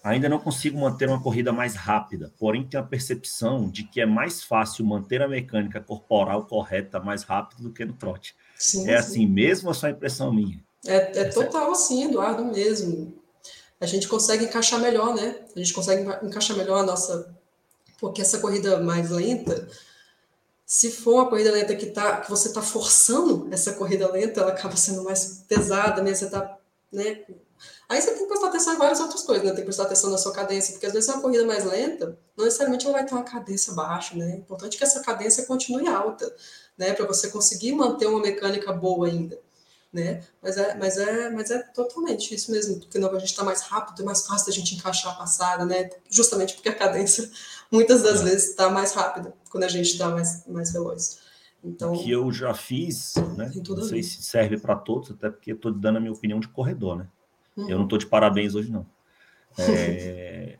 Ainda não consigo manter uma corrida mais rápida, porém tenho a percepção de que é mais fácil manter a mecânica corporal correta mais rápido do que no trote. Sim, é sim. assim mesmo ou é só impressão minha? É, é total assim, Eduardo, mesmo. A gente consegue encaixar melhor, né? A gente consegue encaixar melhor a nossa. Porque essa corrida mais lenta, se for uma corrida lenta que, tá, que você está forçando essa corrida lenta, ela acaba sendo mais pesada, mesmo você tá, né? Aí você tem que prestar atenção em várias outras coisas, né? Tem que prestar atenção na sua cadência, porque às vezes uma corrida mais lenta, não necessariamente ela vai ter uma cadência baixa, né? É importante que essa cadência continue alta, né? Para você conseguir manter uma mecânica boa ainda né? Mas é, mas é, mas é totalmente isso mesmo, porque não, a gente está mais rápido, é mais fácil da gente encaixar a passada, né? Justamente porque a cadência muitas das é. vezes está mais rápida quando a gente está mais, mais veloz. Então, que eu já fiz, né? Não sei se serve para todos, até porque estou dando a minha opinião de corredor, né? Eu não estou de parabéns hoje, não. É,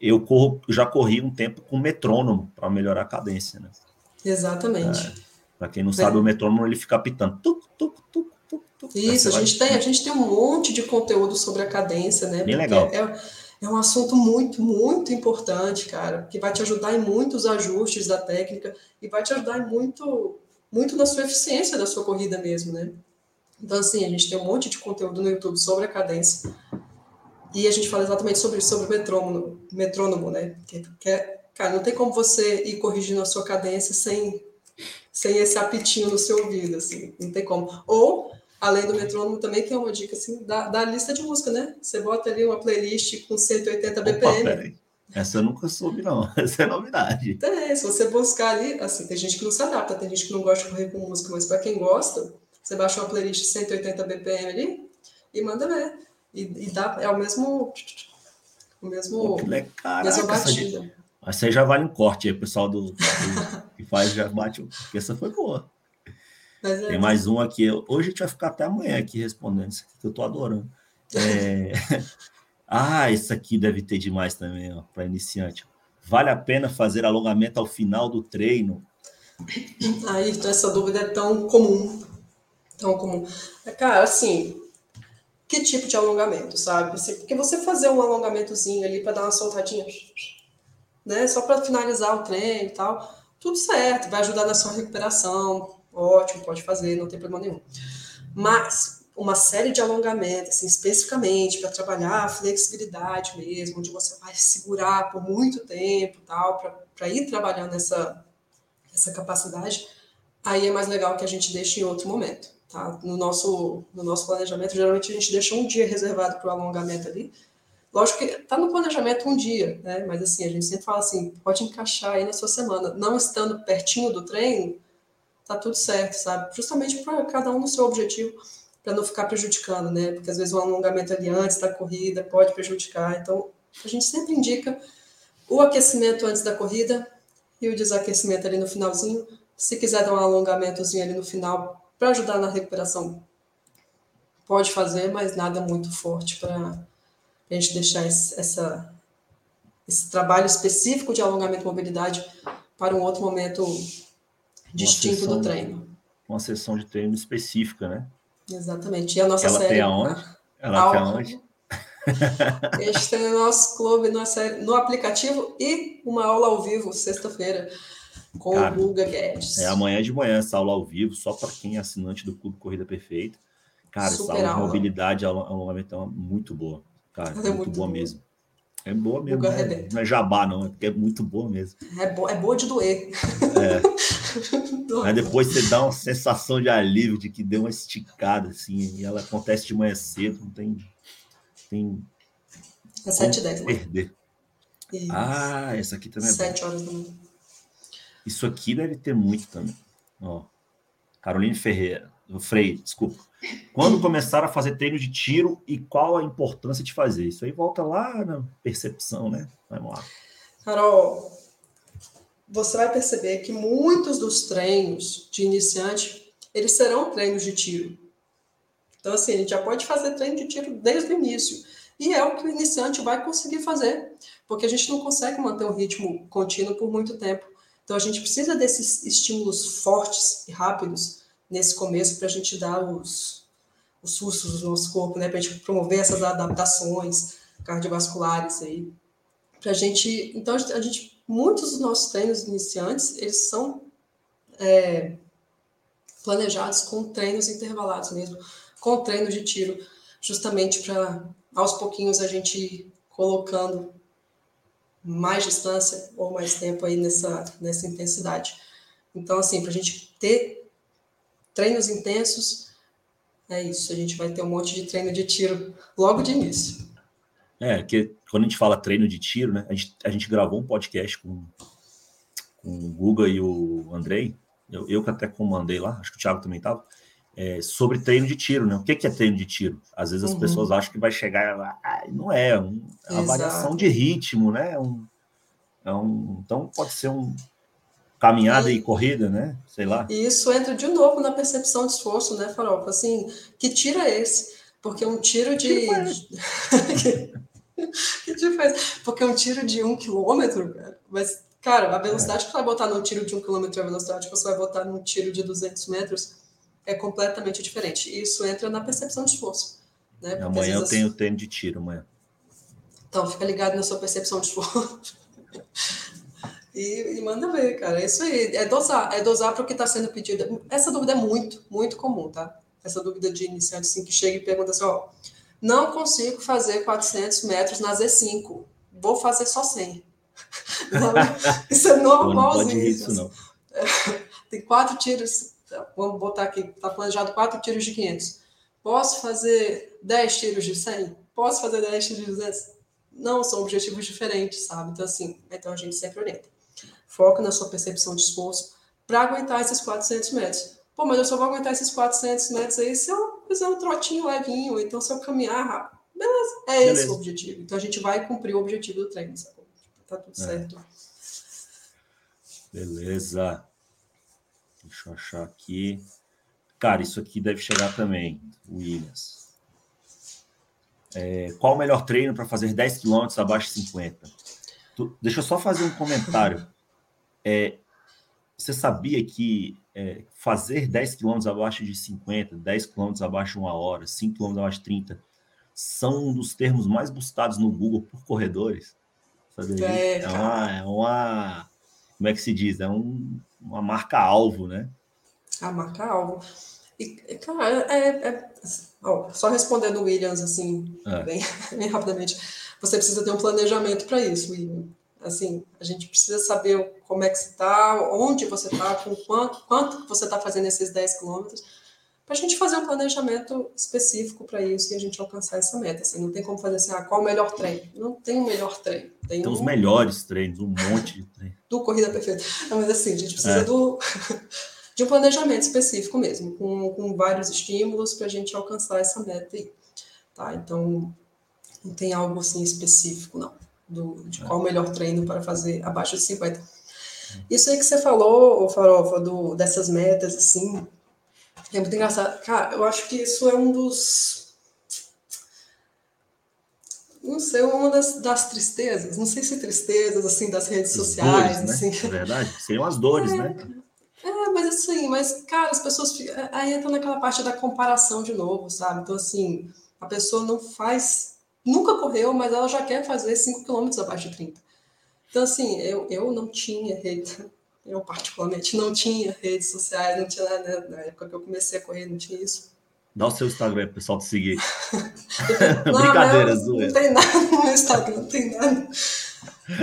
eu corro, já corri um tempo com metrônomo para melhorar a cadência, né? Exatamente. É, para quem não sabe, é. o metrônomo ele fica apitando. Tuc, tuc, tuc, isso, a gente, tem, a gente tem um monte de conteúdo sobre a cadência, né? Bem legal. É, é um assunto muito, muito importante, cara, que vai te ajudar em muitos ajustes da técnica e vai te ajudar em muito, muito na sua eficiência da sua corrida mesmo, né? Então, assim, a gente tem um monte de conteúdo no YouTube sobre a cadência e a gente fala exatamente sobre, sobre o metrônomo, metrônomo né? Que, que é, cara, não tem como você ir corrigindo a sua cadência sem, sem esse apitinho no seu ouvido, assim, não tem como. Ou além do metrônomo também, que é uma dica assim, da, da lista de música, né? Você bota ali uma playlist com 180 BPM. Opa, Essa eu nunca soube, não. Essa é novidade. Tem, se você buscar ali, assim, tem gente que não se adapta, tem gente que não gosta de correr com música, mas para quem gosta, você baixa uma playlist 180 BPM ali e manda ver. E, e dá, é o mesmo. O mesmo. Caraca, mesma batida. Essa aí já vale um corte aí, pessoal do, que faz já bate. Porque essa foi boa. É, Tem mais um aqui. Hoje a gente vai ficar até amanhã aqui respondendo isso aqui, que eu tô adorando. É... ah, esse aqui deve ter demais também, ó, para iniciante. Vale a pena fazer alongamento ao final do treino? Aí, então essa dúvida é tão comum. Tão comum. Cara, assim, que tipo de alongamento, sabe? Porque você fazer um alongamentozinho ali para dar uma soltadinha, né? Só para finalizar o treino e tal, tudo certo, vai ajudar na sua recuperação, ótimo, pode fazer, não tem problema nenhum. Mas uma série de alongamentos, assim, especificamente para trabalhar a flexibilidade mesmo, onde você vai segurar por muito tempo, tal, para ir trabalhando essa, essa capacidade, aí é mais legal que a gente deixe em outro momento, tá? No nosso, no nosso planejamento, geralmente a gente deixa um dia reservado para o alongamento ali. Lógico que está no planejamento um dia, né? Mas assim, a gente sempre fala assim, pode encaixar aí na sua semana. Não estando pertinho do treino, tá tudo certo, sabe? Justamente para cada um no seu objetivo para não ficar prejudicando, né? Porque às vezes um alongamento ali antes da corrida pode prejudicar. Então, a gente sempre indica o aquecimento antes da corrida e o desaquecimento ali no finalzinho. Se quiser dar um alongamentozinho ali no final para ajudar na recuperação, pode fazer, mas nada muito forte para a gente deixar esse, essa, esse trabalho específico de alongamento e mobilidade para um outro momento distinto sessão, do treino. Uma sessão de treino específica, né? Exatamente. E a nossa Ela série. Tem aonde? Ela tem aonde? Este tem no nosso clube, no aplicativo e uma aula ao vivo, sexta-feira, com Cara, o Guga Guedes. É amanhã de manhã essa aula ao vivo, só para quem é assinante do Clube Corrida Perfeita. Cara, Super essa aula, aula. de mobilidade é uma muito boa. Cara, é, muito, muito boa, boa mesmo. É boa mesmo. Não é, não é jabá, não, é porque é muito boa mesmo. É, bo é boa de doer. É. Aí depois você dá uma sensação de alívio, de que deu uma esticada, assim, e ela acontece de manhã cedo, não tem. tem é 7 e 10, né? Perder. Isso. Ah, essa aqui também é 7 horas da manhã. Isso aqui deve ter muito também. Ó, Caroline Ferreira, Frei, desculpa. Quando começar a fazer treino de tiro e qual a importância de fazer? Isso aí volta lá na percepção, né? Vamos lá. Carol, você vai perceber que muitos dos treinos de iniciante, eles serão treinos de tiro. Então, assim, a gente já pode fazer treino de tiro desde o início. E é o que o iniciante vai conseguir fazer, porque a gente não consegue manter um ritmo contínuo por muito tempo. Então, a gente precisa desses estímulos fortes e rápidos nesse começo para a gente dar os, os sustos do nosso corpo, né? Para a gente promover essas adaptações cardiovasculares aí. Pra gente, então a gente, muitos dos nossos treinos iniciantes, eles são é, planejados com treinos intervalados mesmo, com treinos de tiro, justamente para aos pouquinhos a gente ir colocando mais distância ou mais tempo aí nessa, nessa intensidade. Então, assim, para a gente ter treinos intensos, é isso. A gente vai ter um monte de treino de tiro logo de início. É, que quando a gente fala treino de tiro, né? A gente, a gente gravou um podcast com, com o Guga e o Andrei, eu, eu que até comandei lá, acho que o Thiago também estava, é, sobre treino de tiro, né? O que, que é treino de tiro? Às vezes as uhum. pessoas acham que vai chegar lá, ah, não é, um, é uma Exato. variação de ritmo, né? Um, é um, então pode ser um, caminhada e, e, corrida, né? Sei lá. E isso entra de novo na percepção de esforço, né, Farofa? Assim, que tiro é esse? Porque um tiro de. que tipo é Porque um tiro de um quilômetro, cara, mas, cara, a velocidade é. que você vai botar num tiro de um quilômetro e a velocidade que você vai botar num tiro de 200 metros é completamente diferente. E isso entra na percepção de esforço. Né? Porque, amanhã eu tenho treino de tiro, amanhã. Então, fica ligado na sua percepção de esforço. E, e, manda ver, cara. É isso aí. É dosar. É dosar para o que está sendo pedido. Essa dúvida é muito, muito comum, tá? Essa dúvida de iniciante, assim, que chega e pergunta assim, ó, não consigo fazer 400 metros na Z5. Vou fazer só 100. Não, isso é normal. Não pode isso, não. É, tem quatro tiros, vamos botar aqui, tá planejado quatro tiros de 500. Posso fazer 10 tiros de 100? Posso fazer 10 tiros de 200? Não, são objetivos diferentes, sabe? Então, assim, então a gente sempre orienta. Foca na sua percepção de esforço para aguentar esses 400 metros. Pô, mas eu só vou aguentar esses 400 metros aí se eu fizer um trotinho levinho, então se eu caminhar rápido. Beleza, é Beleza. esse o objetivo. Então a gente vai cumprir o objetivo do treino, sabe? Tá tudo é. certo. Beleza. Deixa eu achar aqui. Cara, isso aqui deve chegar também, Williams. É, qual o melhor treino para fazer 10 km abaixo de 50? Tu, deixa eu só fazer um comentário. É, você sabia que é, fazer 10 km abaixo de 50, 10 km abaixo de uma hora, 5 km abaixo de 30, são um dos termos mais buscados no Google por corredores? É, é, uma, é uma. Como é que se diz? É um, uma marca-alvo, né? A marca-alvo. E, cara, é, é ó, só respondendo o Williams, assim, é. bem, bem rapidamente. Você precisa ter um planejamento para isso, William. Assim, a gente precisa saber como é que você está, onde você está, com quanto, quanto você está fazendo esses 10 quilômetros, para a gente fazer um planejamento específico para isso e a gente alcançar essa meta. Assim, não tem como fazer assim, ah, qual o melhor treino? Não tem o melhor treino. Tem, tem um... os melhores treinos, um monte de treino. do Corrida Perfeita. Não, mas assim, a gente precisa é. do, de um planejamento específico mesmo, com, com vários estímulos para a gente alcançar essa meta aí. Tá? Então, não tem algo assim específico, não do, de qual o melhor treino para fazer abaixo de 50. Isso aí que você falou, Farofa, do, dessas metas, assim, é muito engraçado. Cara, eu acho que isso é um dos. Não sei, uma das, das tristezas, não sei se tristezas, assim, das redes as sociais. Dores, assim. né? É verdade, seriam as dores, é, né? É, mas assim, mas, cara, as pessoas. Aí entra naquela parte da comparação de novo, sabe? Então, assim, a pessoa não faz nunca correu, mas ela já quer fazer 5 km abaixo de 30. Então, assim, eu, eu não tinha rede, eu particularmente não tinha redes sociais, não tinha nada, né? na época que eu comecei a correr, não tinha isso. Dá o seu Instagram para o pessoal te seguir. não, Brincadeira, não, não, tem nada no meu Instagram, não tem nada.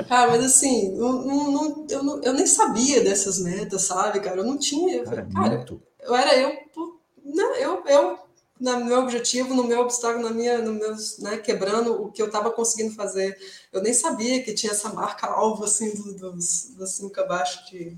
Cara, mas assim, não, não, eu, não, eu nem sabia dessas metas, sabe, cara? Eu não tinha. Eu, cara, cara eu era eu, não, eu, eu no meu objetivo, no meu obstáculo, na minha, no meus, né, quebrando o que eu estava conseguindo fazer. Eu nem sabia que tinha essa marca alvo assim do, dos, dos 5 abaixo de,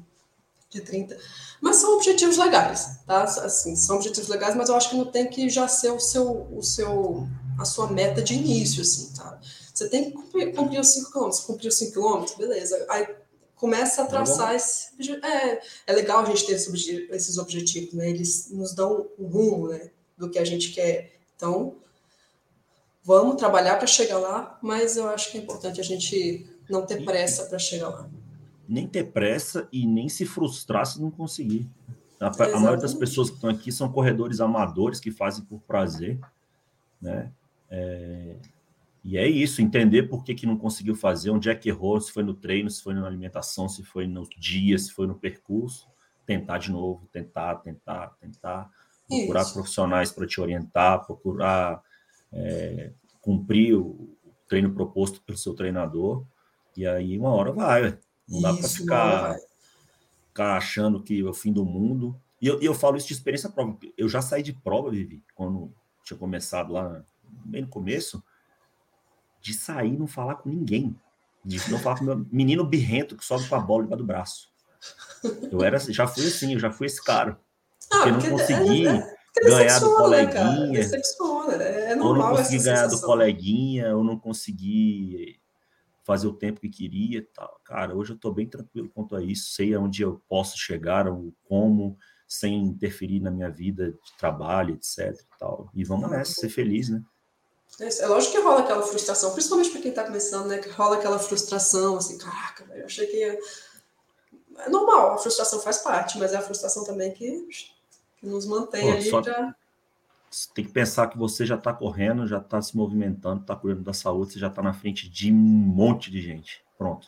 de 30. Mas são objetivos legais, tá? Assim, são objetivos legais, mas eu acho que não tem que já ser o seu, o seu, a sua meta de início, assim, tá? Você tem que cumprir, cumprir os 5 km, cumprir os 5 km, beleza. Aí começa a tá traçar esse. É, é legal a gente ter esses objetivos, né? Eles nos dão um rumo, né? Do que a gente quer. Então, vamos trabalhar para chegar lá, mas eu acho que é importante a gente não ter pressa para chegar lá. Nem ter pressa e nem se frustrar se não conseguir. A, a maioria das pessoas que estão aqui são corredores amadores que fazem por prazer, né? É, e é isso, entender por que, que não conseguiu fazer, onde é que errou, se foi no treino, se foi na alimentação, se foi no dia, se foi no percurso, tentar de novo, tentar, tentar, tentar procurar Isso. profissionais para te orientar, procurar é, cumprir o treino proposto pelo seu treinador, e aí uma hora vai, não dá para ficar, ficar achando que é o fim do mundo. E eu, eu falo isso de experiência própria. Eu já saí de prova, Vivi, quando tinha começado lá, bem no começo, de sair e não falar com ninguém. De não falar com meu menino birrento que sobe com a bola debaixo do braço. Eu era, já fui assim, eu já fui esse cara. Ah, porque, não consegui é, é, ganhar do coleguinha. Né, é normal ou não consegui ganhar do coleguinha, ou não consegui fazer o tempo que queria. Tal. Cara, hoje eu estou bem tranquilo quanto a isso, sei aonde eu posso chegar, como, sem interferir na minha vida de trabalho, etc. E, tal. e vamos nessa, ser feliz, né? É, é lógico que rola aquela frustração, principalmente para quem está começando, né? Que rola aquela frustração, assim, caraca, eu achei que ia... É normal, a frustração faz parte, mas é a frustração também que que nos mantém Pô, ali para. Tem que pensar que você já está correndo, já está se movimentando, está cuidando da saúde, você já está na frente de um monte de gente. Pronto.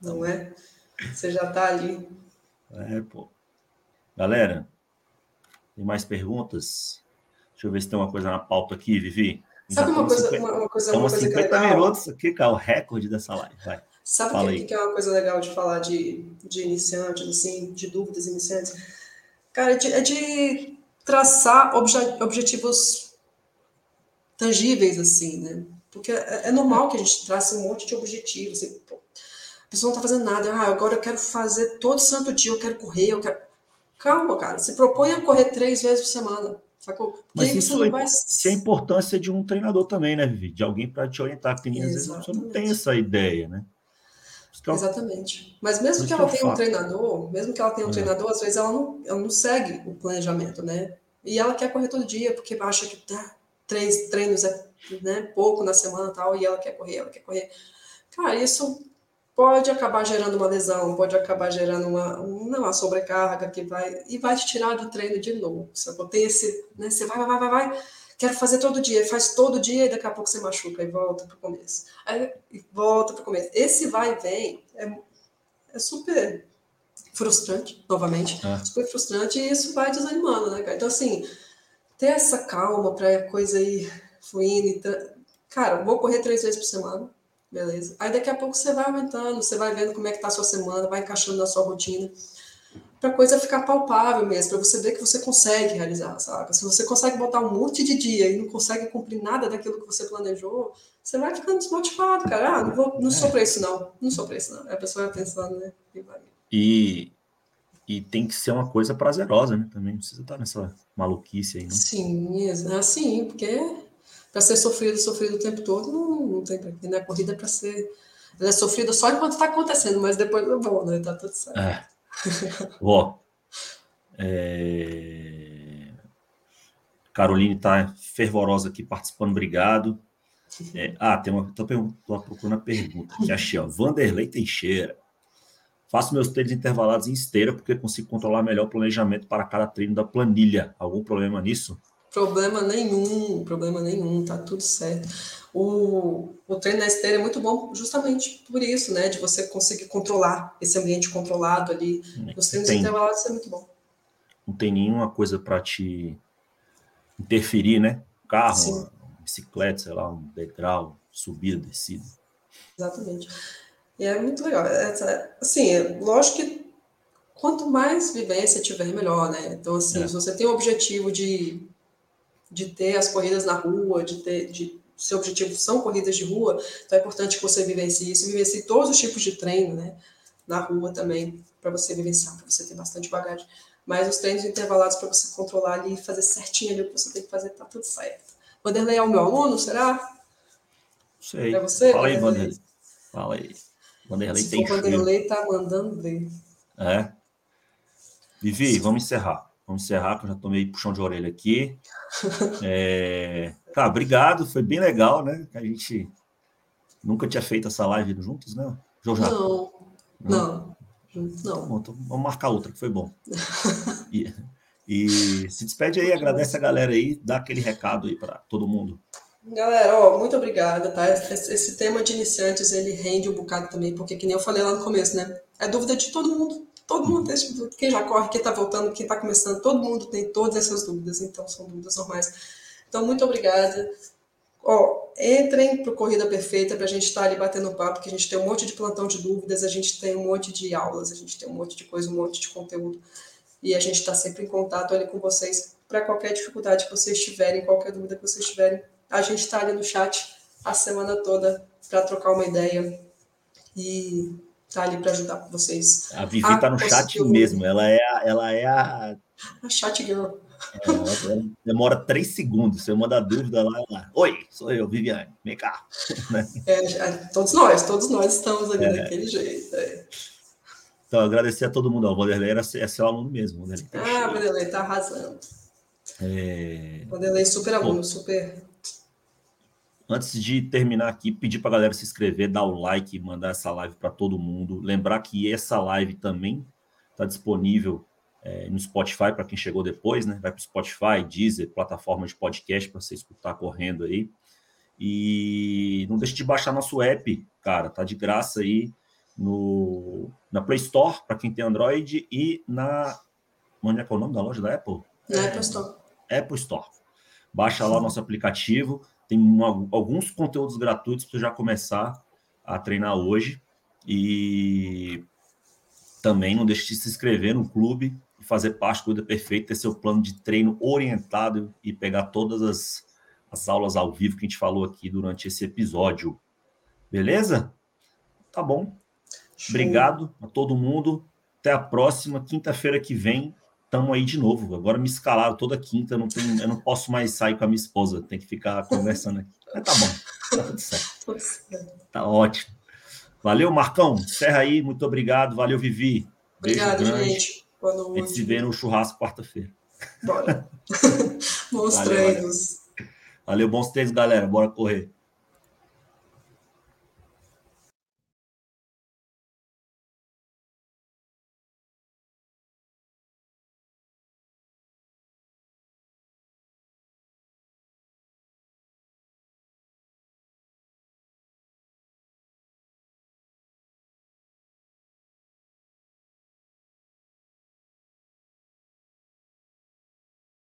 Não é? Você já está ali. É, pô. Galera, tem mais perguntas? Deixa eu ver se tem uma coisa na pauta aqui, Vivi. Sabe uma coisa, 50, uma, uma coisa, uma coisa 50 legal? minutos aqui, cara, o recorde dessa live. Vai. Sabe o que, que, é uma coisa legal de falar de, de iniciantes, assim, de dúvidas iniciantes? Cara, é de, é de traçar obje, objetivos tangíveis, assim, né? Porque é, é, normal que a gente trace um monte de objetivos. Assim, pô, a pessoa não tá fazendo nada. Ah, agora eu quero fazer todo santo dia, eu quero correr, eu quero... Calma, cara. Se propõe a correr três vezes por semana, Mas isso, é, vai... isso é a importância de um treinador também, né, Vivi? De alguém para te orientar. Porque às vezes você não tem essa ideia, né? Então, Exatamente. Mas mesmo que ela tenha um treinador, mesmo que ela tenha um é. treinador, às vezes ela não, ela não segue o planejamento, né? E ela quer correr todo dia, porque acha que tá, três treinos é né, pouco na semana tal, e ela quer correr, ela quer correr. Cara, isso pode acabar gerando uma lesão, pode acabar gerando uma, uma sobrecarga que vai e vai te tirar do treino de novo. Você tem esse, né, você vai, vai, vai, vai, quero fazer todo dia, faz todo dia e daqui a pouco você machuca e volta para o começo. Aí volta para o começo. Esse vai e vem é, é super frustrante, novamente, é. super frustrante e isso vai desanimando, né, cara? Então, assim, ter essa calma para a coisa ir fluindo. Cara, vou correr três vezes por semana Beleza. Aí daqui a pouco você vai aumentando, você vai vendo como é que tá a sua semana, vai encaixando na sua rotina. Pra coisa ficar palpável mesmo, para você ver que você consegue realizar, sabe? Se você consegue botar um monte de dia e não consegue cumprir nada daquilo que você planejou, você vai ficando desmotivado, cara. Ah, não, vou, não sou é. pra isso, não. Não sou pra isso, não. A pessoa vai pensando, né? E, e, e tem que ser uma coisa prazerosa, né? Também não precisa estar nessa maluquice aí, né? Sim, assim, porque para ser sofrido, sofrido o tempo todo, não, não tem para quê, né? A corrida é para ser. Ela é sofrida só enquanto está acontecendo, mas depois é bom, né? Tá tudo certo. É. Ó. é... Caroline está fervorosa aqui participando, obrigado. É, ah, tem uma. Estou procurando a pergunta. Que achei, ó. Vanderlei Teixeira. Faço meus treinos intervalados em esteira porque consigo controlar melhor o planejamento para cada treino da planilha. Algum problema nisso? Problema nenhum, problema nenhum, tá tudo certo. O, o treino na esteira é muito bom justamente por isso, né? De você conseguir controlar esse ambiente controlado ali. É, Os treinos tem, intervalados é muito bom. Não tem nenhuma coisa para te interferir, né? Carro, Sim. bicicleta, sei lá, um degrau, subida, descida. Exatamente. E é muito legal. Assim, lógico que quanto mais vivência tiver, melhor, né? Então, assim, é. se você tem o objetivo de de ter as corridas na rua, de ter, de seu objetivo são corridas de rua, então é importante que você vivencie isso, vivencie todos os tipos de treino, né, na rua também, para você vivenciar, para você ter bastante bagagem. Mas os treinos intervalados para você controlar ali e fazer certinho ali o que você tem que fazer, tá tudo certo. Vanderlei é o meu aluno, será? Sei. É você? Fala aí, Vanderlei. Fala aí. Vanderlei Se tem for Vanderlei tá mandando ver. É. Vivi, Sim. vamos encerrar. Vamos encerrar, que eu já tomei puxão de orelha aqui. É... Cara, obrigado, foi bem legal, né? A gente nunca tinha feito essa live juntos, né? Não, não. Não. não. Bom, então vamos marcar outra, que foi bom. e, e se despede aí, agradece a galera aí, dá aquele recado aí para todo mundo. Galera, ó, muito obrigada, tá? Esse, esse tema de iniciantes, ele rende um bocado também, porque que nem eu falei lá no começo, né? É dúvida de todo mundo. Todo mundo, quem já corre, quem está voltando, quem está começando, todo mundo tem todas essas dúvidas, então são dúvidas normais. Então, muito obrigada. Ó, entrem para o Corrida Perfeita para a gente estar tá ali batendo papo, que a gente tem um monte de plantão de dúvidas, a gente tem um monte de aulas, a gente tem um monte de coisa, um monte de conteúdo. E a gente está sempre em contato ali com vocês para qualquer dificuldade que vocês tiverem, qualquer dúvida que vocês tiverem. A gente está ali no chat a semana toda para trocar uma ideia. E tá ali para ajudar vocês. A Vivi está no chat mesmo, ela é a, ela é a... a chat girl. É, demora três segundos. Você manda dúvida lá, lá. Oi, sou eu, Viviane. Vem cá. É, é, todos nós, todos nós estamos ali é. daquele jeito. É. Então, agradecer a todo mundo. O Vanderlei era, é seu aluno mesmo. Vanderlei. Ah, Vanderlei está arrasando. É... Vanderlei super aluno, Bom, super Antes de terminar aqui, pedir para a galera se inscrever, dar o like, mandar essa live para todo mundo. Lembrar que essa live também está disponível é, no Spotify para quem chegou depois, né? Vai para o Spotify, Deezer, plataforma de podcast para você escutar correndo aí. E não deixe de baixar nosso app, cara, tá de graça aí no, na Play Store para quem tem Android e na. Onde é que é o nome da loja da Apple? Na Apple Store. Apple Store. Baixa lá o nosso aplicativo tem uma, alguns conteúdos gratuitos para já começar a treinar hoje. E também não deixe de se inscrever no clube fazer parte do cuida perfeito, ter seu plano de treino orientado e pegar todas as, as aulas ao vivo que a gente falou aqui durante esse episódio. Beleza? Tá bom. Show. Obrigado a todo mundo. Até a próxima, quinta-feira que vem. Tamo aí de novo. Agora me escalaram toda quinta. Eu não, tenho, eu não posso mais sair com a minha esposa. Tem que ficar conversando aqui. Mas tá bom. Tá tudo certo. Tá ótimo. Valeu, Marcão. Encerra aí. Muito obrigado. Valeu, Vivi. Beijo Obrigado, grande. gente. Boa. A gente se vê no churrasco quarta-feira. Bora. bons Valeu, treinos. Valeu, bons treinos, galera. Bora correr.